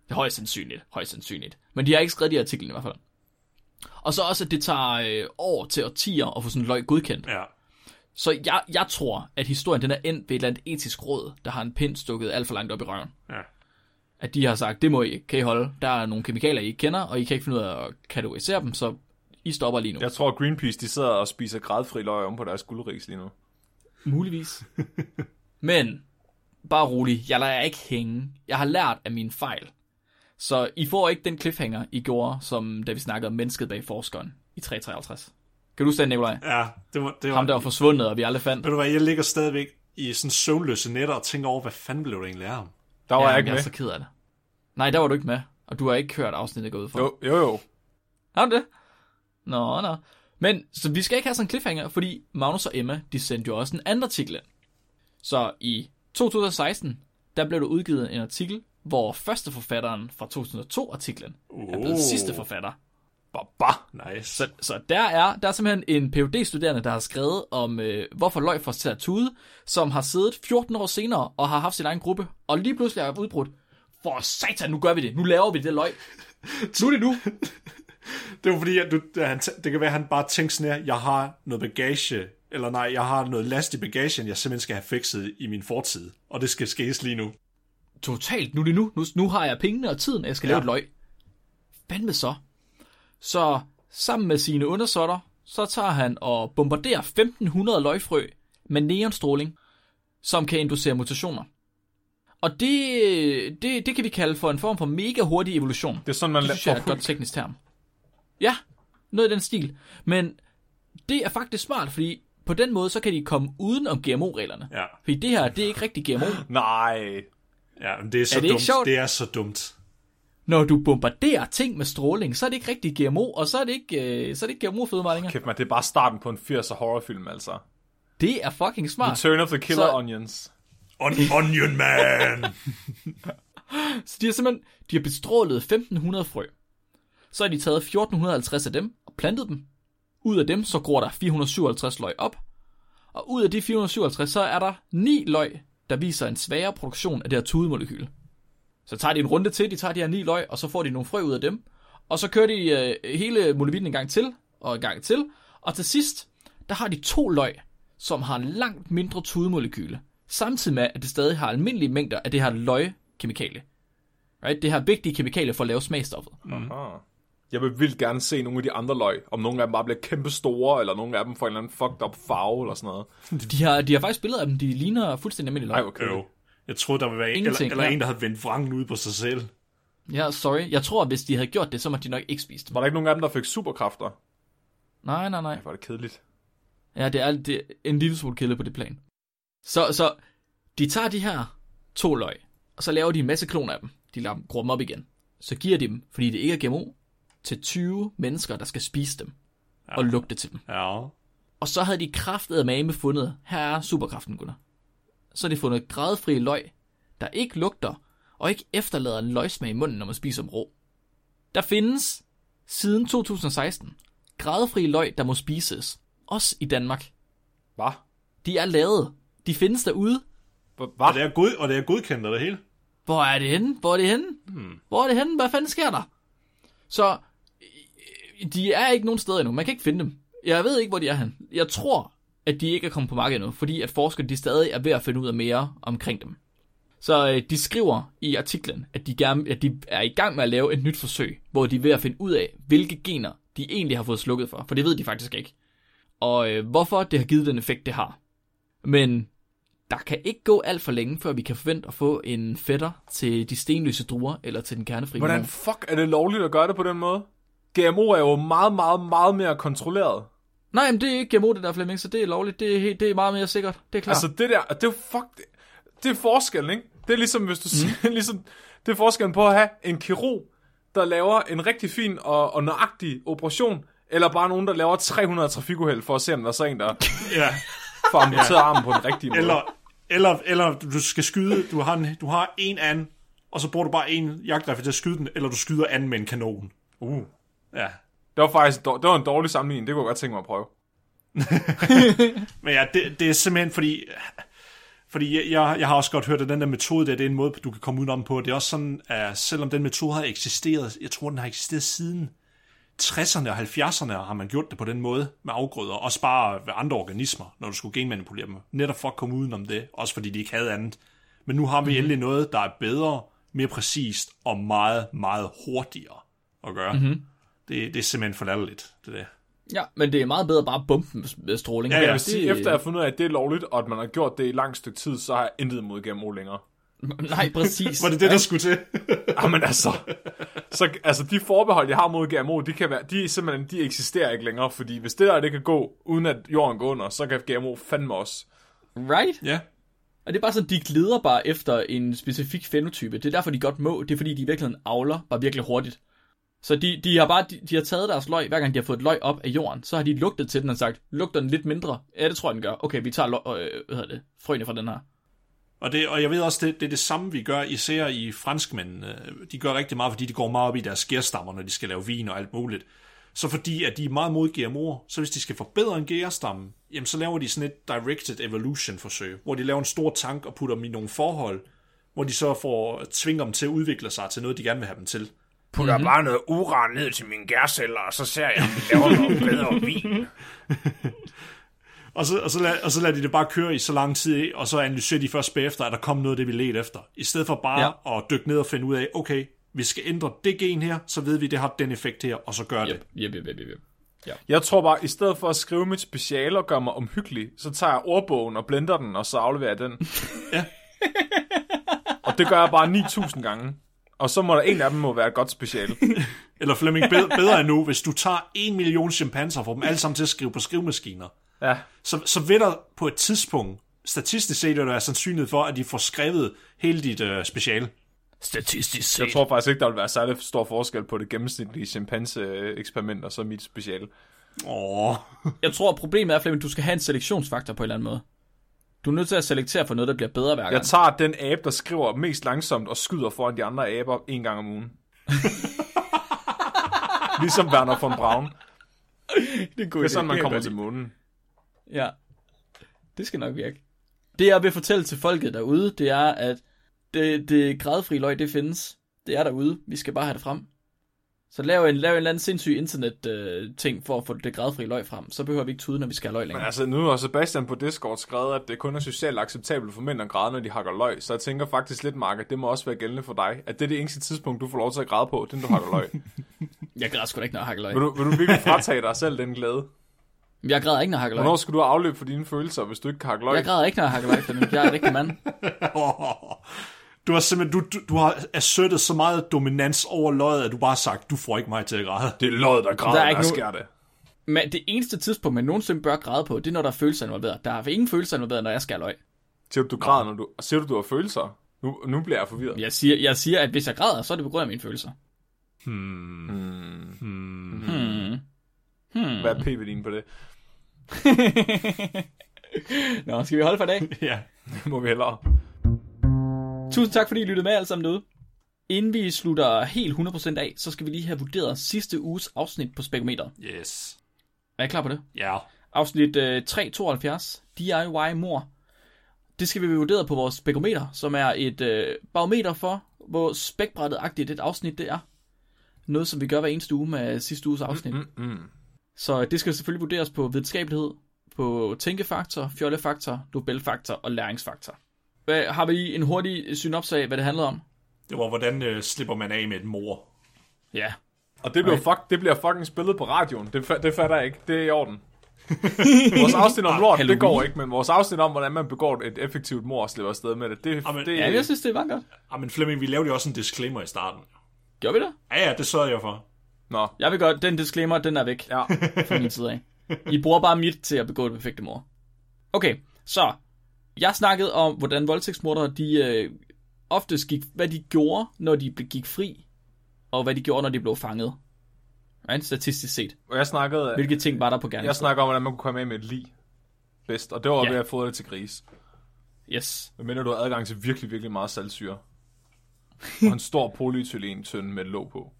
Det er højst sandsynligt, højst sandsynligt. Men de har ikke skrevet i artiklen i hvert fald. Og så også, at det tager øh, år til årtier at få sådan en løg godkendt. Ja. Så jeg, jeg tror, at historien den er endt ved et eller andet etisk råd, der har en pind stukket alt for langt op i røven. Ja. At de har sagt, det må I ikke, kan I holde. Der er nogle kemikalier, I ikke kender, og I kan ikke finde ud af at kategorisere dem, så I stopper lige nu. Jeg tror, Greenpeace, de sidder og spiser gradfri løg om på deres guldris lige nu. Muligvis. Men, bare rolig, jeg lader jer ikke hænge. Jeg har lært af mine fejl. Så I får ikke den cliffhanger, I gjorde, som da vi snakkede om mennesket bag forskeren i 353. Kan du huske den, Nikolaj? Ja, det var... Det var Ham, der var forsvundet, og vi aldrig fandt. Ved du hvad, jeg ligger stadigvæk i sådan søvnløse nætter og tænker over, hvad fanden blev det egentlig af ham? Der var ja, jeg ikke jeg med. er så ked af det. Nej, der var du ikke med. Og du har ikke hørt afsnittet gå ud for. Jo, jo, jo. Har du det? Nå, nå. Men, så vi skal ikke have sådan en cliffhanger, fordi Magnus og Emma, de sendte jo også en anden artikel ind. Så i 2016, der blev der udgivet en artikel, hvor første forfatteren fra 2002-artiklen er blevet Oh. sidste forfatter. Baba. Nice. Så, så der er der er simpelthen en phd studerende der har skrevet om, øh, hvorfor løg får til at tude, som har siddet 14 år senere og har haft sin egen gruppe, og lige pludselig er udbrudt. For satan, nu gør vi det. Nu laver vi det løg. Nu er det nu. Det var fordi, at du, at han, det kan være, at han bare tænkte sådan her, jeg har noget bagage, eller nej, jeg har noget last i bagagen, jeg simpelthen skal have fikset i min fortid, og det skal skes lige nu. Totalt, nu er det nu. Nu, nu har jeg pengene og tiden, og jeg skal ja. lave et løg. Hvad med så? Så sammen med sine undersåtter, så tager han og bombarderer 1500 løgfrø med neonstråling, som kan inducere mutationer. Og det, det, det kan vi kalde for en form for mega hurtig evolution. Det er sådan, man Det synes jeg er et godt teknisk term. Ja, noget i den stil. Men det er faktisk smart, fordi på den måde, så kan de komme uden om GMO-reglerne. Ja, Fordi det her, det er ikke rigtig GMO. Nej. ja men det er så Er det dumt. sjovt? Det er så dumt. Når du bombarderer ting med stråling, så er det ikke rigtig GMO, og så er det ikke, øh, så er det ikke GMO-fødevarer længere. Kæft, man, det er bare starten på en 80'er horrorfilm, altså. Det er fucking smart. Return of the Killer Så- Onions. On Onion Man! Så de har simpelthen de har bestrålet 1500 frø. Så har de taget 1450 af dem og plantet dem. Ud af dem, så gror der 457 løg op. Og ud af de 457, så er der 9 løg, der viser en svagere produktion af det her tudemolekyl. Så tager de en runde til, de tager de her 9 løg, og så får de nogle frø ud af dem. Og så kører de øh, hele molevitten en gang til, og en gang til. Og til sidst, der har de to løg, som har en langt mindre tudemolekyle. Samtidig med, at det stadig har almindelige mængder af det her løgkemikalie. Right? Det her vigtige kemikalie for at lave smagstoffet. Aha. Jeg vil vildt gerne se nogle af de andre løg. Om nogle af dem bare bliver kæmpe store, eller nogle af dem får en eller anden fucked up farve, eller sådan noget. De har, de har faktisk billeder af dem, de ligner fuldstændig almindelige løg. okay. jo. Jeg troede, der ville være en, eller, eller ja. en, der havde vendt vrangen ud på sig selv. Ja, sorry. Jeg tror, hvis de havde gjort det, så måtte de nok ikke spise dem. Var der ikke nogen af dem, der fik superkræfter? Nej, nej, nej. Det var det kedeligt. Ja, det er, det er en lille smule kælde på det plan. Så, så de tager de her to løg, og så laver de en masse kloner af dem. De lader dem dem op igen. Så giver de dem, fordi det ikke er GMO, til 20 mennesker, der skal spise dem. Ja. Og lugte til dem. Ja. Og så havde de kraftet af mame fundet, her er superkraften, Gunnar. Så har de fundet gradfri løg, der ikke lugter, og ikke efterlader en løgsmag i munden, når man spiser dem rå. Der findes, siden 2016, gradfri løg, der må spises. Også i Danmark. Hvad? De er lavet. De findes derude. Og Hvad? det er, god, og det er godkendt af det hele. Hvor er det henne? Hvor er det henne? Hmm. Hvor er det henne? Hvad fanden sker der? Så, de er ikke nogen steder endnu. Man kan ikke finde dem. Jeg ved ikke, hvor de er hen. Jeg tror, at de ikke er kommet på markedet endnu, fordi at forskerne de stadig er ved at finde ud af mere omkring dem. Så øh, de skriver i artiklen, at de, gerne, at de er i gang med at lave et nyt forsøg, hvor de er ved at finde ud af, hvilke gener de egentlig har fået slukket for, for det ved de faktisk ikke. Og øh, hvorfor det har givet den effekt, det har. Men der kan ikke gå alt for længe, før vi kan forvente at få en fætter til de stenløse druer, eller til den kernefri Hvordan fuck er det lovligt at gøre det på den måde? GMO er jo meget, meget, meget mere kontrolleret. Nej, men det er ikke GMO, det der Flemming, så det er lovligt. Det er, helt, det er meget mere sikkert. Det er klart. Altså det der, det er fuck, det, det er forskellen, ikke? Det er ligesom, hvis du siger, ligesom, det er forskellen på at have en kirurg, der laver en rigtig fin og, og nøjagtig operation, eller bare nogen, der laver 300 trafikuheld for at se, om der er så en, der Ja. får amputeret armen på den rigtige måde. Eller, eller, eller du skal skyde, du har, en, du har en an, og så bruger du bare en jagtrifle til at skyde den, eller du skyder anden med en kanon. Uh. Ja. Det var faktisk det var en dårlig sammenligning, det kunne jeg godt tænke mig at prøve. Men ja, det, det er simpelthen fordi... Fordi jeg, jeg, har også godt hørt, at den der metode der, det er en måde, du kan komme udenom på. Det er også sådan, at selvom den metode har eksisteret, jeg tror, den har eksisteret siden 60'erne og 70'erne, har man gjort det på den måde med afgrøder. Også bare ved andre organismer, når du skulle genmanipulere dem. Netop for at komme udenom det, også fordi de ikke havde andet. Men nu har vi mm-hmm. endelig noget, der er bedre, mere præcist og meget, meget hurtigere at gøre. Mm-hmm. Det, det er simpelthen for latterligt, det der. Ja, men det er meget bedre bare at bombe med, med stråling. Ja, ja, Jeg vil sige, det, efter jeg har fundet ud af, at det er lovligt, og at man har gjort det i lang stykke tid, så har jeg intet mod GMO længere. Nej, præcis. Var det det, der skulle til? Jamen altså, så, altså de forbehold, jeg har mod GMO, de, kan være, de, er simpelthen, de eksisterer ikke længere, fordi hvis det der, det kan gå, uden at jorden går under, så kan GMO fandme også. Right? ja. Og det er bare sådan, de glider bare efter en specifik fenotype. Det er derfor, de godt må. Det er fordi, de i virkeligheden avler bare virkelig hurtigt. Så de, de har bare de, de har taget deres løg, hver gang de har fået et løg op af jorden, så har de lugtet til den og sagt, lugter den lidt mindre? Ja, det tror jeg, den gør. Okay, vi tager løg, øh, hvad hedder det, frøene fra den her. Og, det, og jeg ved også, det, det er det samme, vi gør især i franskmændene. De gør rigtig meget, fordi de går meget op i deres gærstammer, når de skal lave vin og alt muligt. Så fordi at de er meget mod GMO'er, så hvis de skal forbedre en gærstamme, jamen så laver de sådan et directed evolution forsøg, hvor de laver en stor tank og putter dem i nogle forhold, hvor de så får tvinger dem til at udvikle sig til noget, de gerne vil have dem til. Putter mm-hmm. bare noget uran ned til mine gærceller, og så ser jeg, om de laver noget bedre vin. Og så, og, så lad, og så lader de det bare køre i så lang tid, og så analyserer de først bagefter, at der kom noget af det, vi ledte efter. I stedet for bare ja. at dykke ned og finde ud af, okay, vi skal ændre det gen her, så ved vi, det har den effekt her, og så gør Yep, det. yep, yep, yep, yep. Ja. Jeg tror bare, i stedet for at skrive mit speciale og gøre mig omhyggelig, så tager jeg ordbogen og blender den, og så afleverer jeg den. Ja. Og det gør jeg bare 9000 gange. Og så må der en af dem må være et godt speciale. Eller Flemming, bedre, bedre endnu, hvis du tager en million chimpanser og får dem alle sammen til at skrive på skrivemaskiner, Ja. så, så vil der på et tidspunkt, statistisk set, er der sandsynlighed for, at de får skrevet hele dit uh, speciale. Statistisk set. Jeg tror faktisk ikke, der vil være særlig stor forskel på det gennemsnitlige chimpanse-eksperiment og så mit speciale. Åh, Jeg tror, problemet er, Flemming, du skal have en selektionsfaktor på en eller anden måde. Du er nødt til at selektere for noget, der bliver bedre hver gang. Jeg tager den abe, der skriver mest langsomt og skyder foran de andre aber en gang om ugen. ligesom Werner von Braun. det er, Det er sådan, man kommer til månen. Ja, det skal nok virke. Det jeg vil fortælle til folket derude, det er, at det, det gradfri løg, det findes. Det er derude. Vi skal bare have det frem. Så lav en, lav en eller anden sindssyg internet-ting for at få det gradfri løg frem. Så behøver vi ikke tude, når vi skal have løg Men længere. altså, nu har Sebastian på Discord skrevet, at det kun er socialt acceptabelt for mænd at græde, når de hakker løg. Så jeg tænker faktisk lidt, Mark, at det må også være gældende for dig. At det er det eneste tidspunkt, du får lov til at græde på, når du hakker løg. Jeg græder sgu da ikke, når jeg hakker løg. vil, du, vil du virkelig fratage dig selv den glæde? Jeg græder ikke, når jeg hakker løg. Hvornår skal du have afløb for dine følelser, hvis du ikke kan hakke løg? Jeg græder ikke, når jeg hakker løg, Flemming. Jeg er en rigtig mand. Du har simpelthen, du, du, du har assertet så meget dominans over løjet, at du bare har sagt, du får ikke mig til at græde. Det er løjet, der græder, Der er der ikke nu- sker det. Men det eneste tidspunkt, man nogensinde bør græde på, det er, når der er følelser involveret. Der er ingen følelser involveret, når jeg skal løg. Siger du, du græder, når du... Siger du, du har følelser? Nu, nu bliver jeg forvirret. Jeg siger, jeg siger, at hvis jeg græder, så er det på grund af mine følelser. Hvad er p-værdien på det? Nå, skal vi holde for i dag? Ja. Det må vi hellere. Tusind tak, fordi I lyttede med alle sammen derude. Inden vi slutter helt 100% af, så skal vi lige have vurderet sidste uges afsnit på Spekometer. Yes. Er I klar på det? Ja. Afsnit øh, 372, DIY mor. Det skal vi vurdere på vores spekometer, som er et øh, barometer for, hvor spækbrættet-agtigt et afsnit det er. Noget, som vi gør hver eneste uge med sidste uges afsnit. Mm, mm. Så det skal selvfølgelig vurderes på videnskabelighed, på tænkefaktor, fjollefaktor, Nobelfaktor og læringsfaktor. Hvad, har vi en hurtig synops af, hvad det handler om? Det var, hvordan øh, slipper man af med et mor. Ja. Og det bliver, fuck, det bliver fucking spillet på radioen. Det, det fatter jeg ikke. Det er i orden. vores afsnit om lort, det går ikke, men vores afsnit om, hvordan man begår et effektivt mor og slipper afsted med det, det, Jamen, det Ja, jeg synes, det var godt. Ah, men Flemming, vi lavede jo også en disclaimer i starten. Gjorde vi det? Ja, ja, det sørgede jeg for. Nå, Jeg vil godt, den disclaimer, den er væk ja. fra min side af. I bruger bare mit til at begå det perfekte mor. Okay, så. Jeg snakkede om, hvordan voldtægtsmordere, de øh, oftest gik, hvad de gjorde, når de gik fri, og hvad de gjorde, når de blev fanget. Right? Statistisk set. Og jeg snakkede, Hvilke ting var der på jeg gerningsstedet? snakker om, hvordan man kunne komme af med et lig bedst, og det var Ja. ved at få det til gris. Yes. Men du har adgang til virkelig, virkelig meget saltsyre. og en stor polyethylen tønde med et låg på.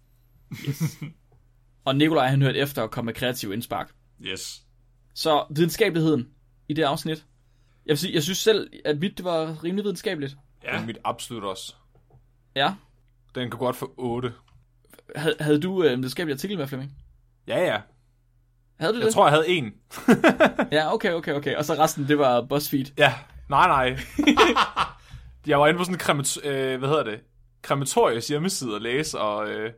Og Nikolaj han hørte efter og kom med kreativ indspark. Yes. Så videnskabeligheden i det afsnit. Jeg vil sige, jeg synes selv, at mit det var rimelig videnskabeligt. Ja. Det er mit absolut også. Ja. Den kan godt få 8. Havde, havde du øh, en videnskabelig artikel med, Flemming? Ja, ja. Havde du Jeg det? tror, jeg havde en. Ja, okay, okay, okay. Og så resten, det var BuzzFeed. Ja, nej, nej. jeg var inde på sådan en kremat- øh, hvad hedder det? krematoriets hjemmeside og læse, og øh,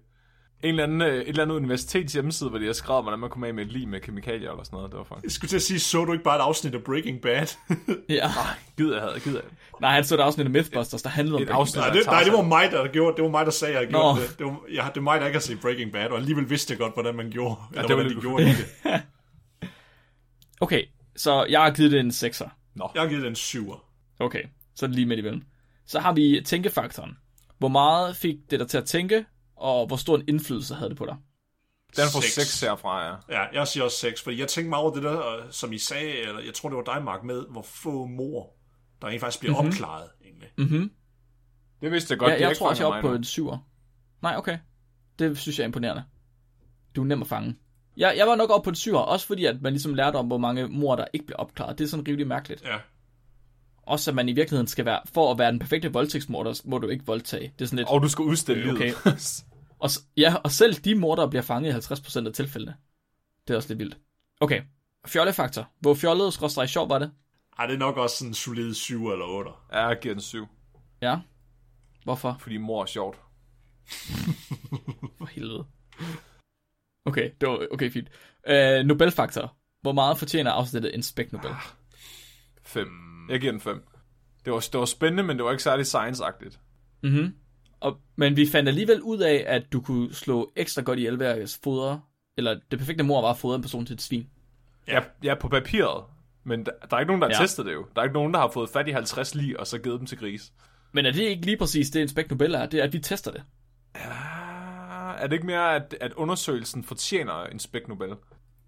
en eller anden, øh, et eller andet universitets hjemmeside, hvor de har skrevet, hvordan man kommer af med et lig med kemikalier eller sådan noget. Det var faktisk... Jeg skulle til at sige, så du ikke bare et afsnit af Breaking Bad? Ja. Gider jeg havde, gider jeg. Nej, han så et afsnit af Mythbusters, der handlede om Et afsnit. Nej, det, nej, det var mig, der gjorde det. var mig, der sagde, at jeg Nå. gjorde det. Det var, jeg, det var mig, der ikke har set Breaking Bad, og alligevel vidste jeg godt, hvordan man gjorde. Eller det hvordan de gjorde det. Okay, så jeg har givet det en 6'er. Jeg har givet den en syver. Okay, så er det lige midt imellem. Så har vi tænkefaktoren. Hvor meget fik det dig til at tænke, og hvor stor en indflydelse havde det på dig? Den får Seks. 6 herfra, ja. Ja, jeg siger også 6, fordi jeg tænkte meget over det der, øh, som I sagde, eller jeg tror, det var dig, Mark, med, hvor få mor, der rent faktisk bliver mm-hmm. opklaret. Egentlig. Mhm. Det vidste jeg godt. Ja, jeg ikke tror også, jeg er oppe på en syver. Nej, okay. Det synes jeg er imponerende. Du er nem at fange. Jeg, jeg var nok oppe på en syver, også fordi at man ligesom lærte om, hvor mange mor, der ikke blev opklaret. Det er sådan rimelig mærkeligt. Ja. Også at man i virkeligheden skal være, for at være den perfekte voldtægtsmorder, må du ikke voldtage. Det er sådan lidt. Og du skal udstille livet. Og, ja, og selv de mordere bliver fanget i 50% af tilfældene. Det er også lidt vildt. Okay, fjollefaktor. Hvor fjollet skråstrej sjov var det? Ej, det er nok også sådan en solid 7 eller 8. ja, jeg giver den syv. Ja. Hvorfor? Fordi mor er sjovt. For helvede. Okay, det var, okay, fint. Øh, Nobelfaktor. Hvor meget fortjener afsnittet en spæk Nobel? Fem. Jeg giver den fem. Det var, det var spændende, men det var ikke særlig science-agtigt. Mhm. Og, men vi fandt alligevel ud af, at du kunne slå ekstra godt i elværkets fodre, eller det perfekte mor var at fodre en person til et svin. Ja, ja på papiret. Men der, der er ikke nogen, der har Ja. testet det jo. Der er ikke nogen, der har fået fat i 50 lige, og så givet dem til gris. Men er det ikke lige præcis det, en spæk Nobel er? Det er, at vi tester det. Ah, Er det ikke mere, at, at undersøgelsen fortjener en spæk Nobel?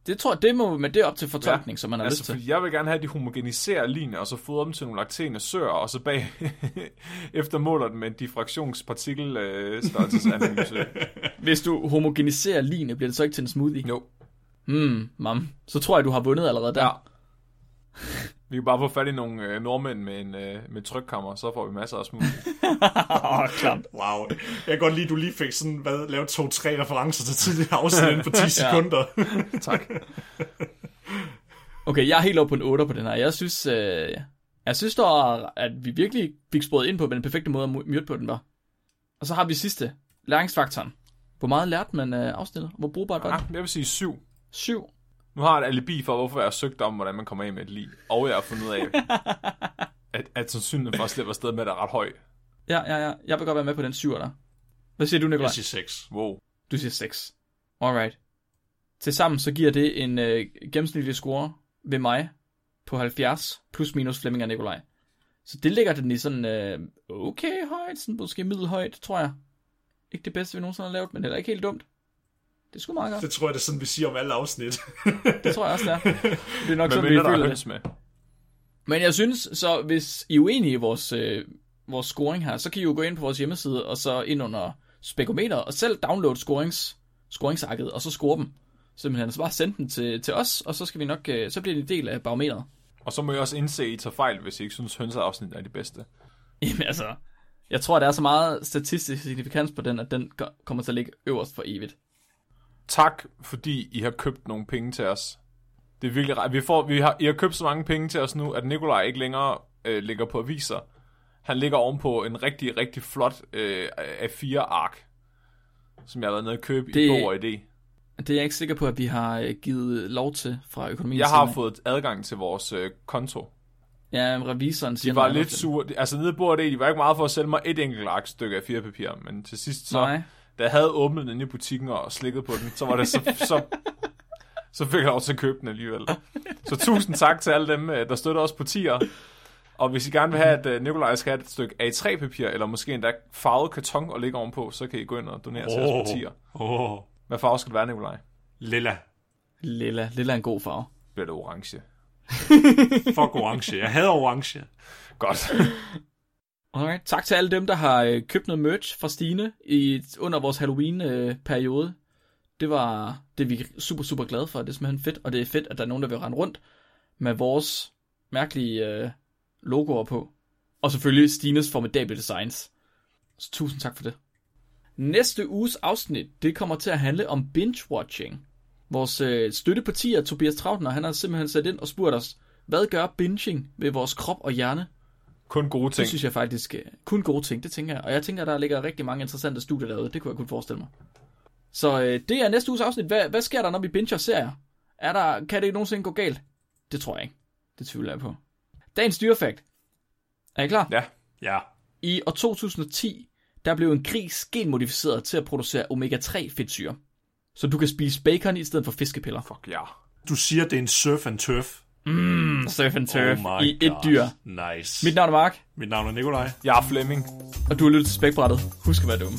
Det tror jeg, det må, men det er op til fortolkning, ja. som man har altså, lyst til. fordi jeg vil gerne have, at de homogeniserer linjer, og så fodrer dem til nogle laktene søer, og så bag efter måler dem med en diffraktionspartikel øh, størrelsesanalyse. Hvis du homogeniserer line, bliver det så ikke til en smoothie? jo. Hmm, mam. Så tror jeg, du har vundet allerede der. Ja. Vi kan bare få fat i nogle øh, nordmænd med en øh, med trykkammer, så får vi masser af smoothie. Åh, oh, klamt. Wow. Jeg kan godt lide, at du lige fik sådan, hvad, lavet to-tre referencer til tidligere afsnit inden for 10 sekunder. tak. Okay, jeg er helt oppe på en 8 på den her. Jeg synes, øh, jeg synes dog, at vi virkelig fik sporet ind på, hvad den perfekte måde at myrde på den var. Og så har vi sidste, læringsfaktoren. Hvor meget lærte man øh, afsnittet? Hvor brugbart var Ja, det? jeg vil sige syv. 7. Nu har jeg et alibi for, hvorfor jeg har søgt om, hvordan man kommer af med et lig. Og jeg har fundet ud af, at, at sandsynligheden for at slippe afsted med det er ret høj. Ja, ja, ja. Jeg vil godt være med på den 7 der. Hvad siger du, Nikolaj? Jeg siger 6. Wow. Du siger 6. Alright. Tilsammen så giver det en øh, gennemsnitlig score ved mig på 70, plus minus Flemming og Nikolaj. Så det ligger den i sådan øh, okay højt, sådan måske middelhøjt, tror jeg. Ikke det bedste, vi nogensinde har lavet, men heller ikke helt dumt. Det er sgu meget godt. Det tror jeg, det er sådan, vi siger om alle afsnit. Det tror jeg også, det er. Det er nok Men sådan, vi er føler det. med. Men jeg synes, så hvis I er uenige i vores, øh, vores scoring her, så kan I jo gå ind på vores hjemmeside, og så ind under spekometer, og selv downloade scorings, scoringsarket, og så score dem. Simpelthen, så bare send den til, til os, og så skal vi nok, øh, så bliver det en del af barometeret. Og så må jeg også indse, at I tager fejl, hvis I ikke synes, hønseafsnit er de bedste. Jamen altså, jeg tror, der er så meget statistisk signifikans på den, at den ko- kommer til at ligge øverst for evigt. Tak, fordi I har købt nogle penge til os. Det er virkelig rart. Vi, får, vi har, I har købt så mange penge til os nu, at Nikolaj ikke længere øh, ligger på aviser. Han ligger ovenpå en rigtig, rigtig flot øh, A4-ark, som jeg har været nede og købe det... i Det- og Idé. Det er jeg ikke sikker på, at vi har øh, givet lov til fra økonomien. Jeg har fået adgang til vores øh, konto. Ja, revisoren siger De var lidt sure. Altså nede på Idé, de var ikke meget for at sælge mig et enkelt ark stykke af papir, men til sidst så... Nej. Da jeg havde åbnet den inde i butikken og slikket på den, så var det så, så, så fik jeg lov til at købe den alligevel. Så tusind tak til alle dem, øh, der støtter os på tier. Og hvis I gerne vil have, at øh, Nikolaj skal have et stykke A3-papir, eller måske endda farvet karton og ligge ovenpå, så kan I gå ind og donere til os på tier. Åh, Hvad farve skal det være, Nikolaj? lilla. Lilla. Lilla er en god farve. Bliver det orange? Fuck orange. Jeg hader orange. Godt. Alright. Tak til alle dem, der har øh, købt noget merch fra Stine i, under vores Halloween-periode. Øh, det var det, er vi super, super glade for. Det er simpelthen fedt, og det er fedt, at der er nogen, der vil rende rundt med vores mærkelige øh, logoer på. Og selvfølgelig Stines formidable designs. Så tusind tak for det. Næste uges afsnit, det kommer til at handle om binge-watching. Vores øh, støttepartier, Tobias Trautner, han har simpelthen sat ind og spurgt os, hvad gør binging ved vores krop og hjerne? Kun gode ting. Det synes jeg faktisk øh, kun gode ting, det tænker jeg. Og jeg tænker, der ligger rigtig mange interessante studier derude. Det kunne jeg kun forestille mig. Så øh, det er næste uges afsnit. Hvad, hvad sker der, når vi binger serier? Er der, kan det nogensinde gå galt? Det tror jeg ikke. Det tvivler jeg på. Dagens dyrefakt. Er I klar? Ja. Ja. I år 2010, der blev en gris genmodificeret til at producere omega-3 fedtsyre. Så du kan spise bacon i stedet for fiskepiller. Fuck ja. Du siger, det er en surf and turf. Mm, surf and turf oh i et dyr. Nice. Mit navn er Mark, Mit navn er Nikolaj. Jeg er Flemming. og du har lyttet til Spækbrættet. Husk at være dumme.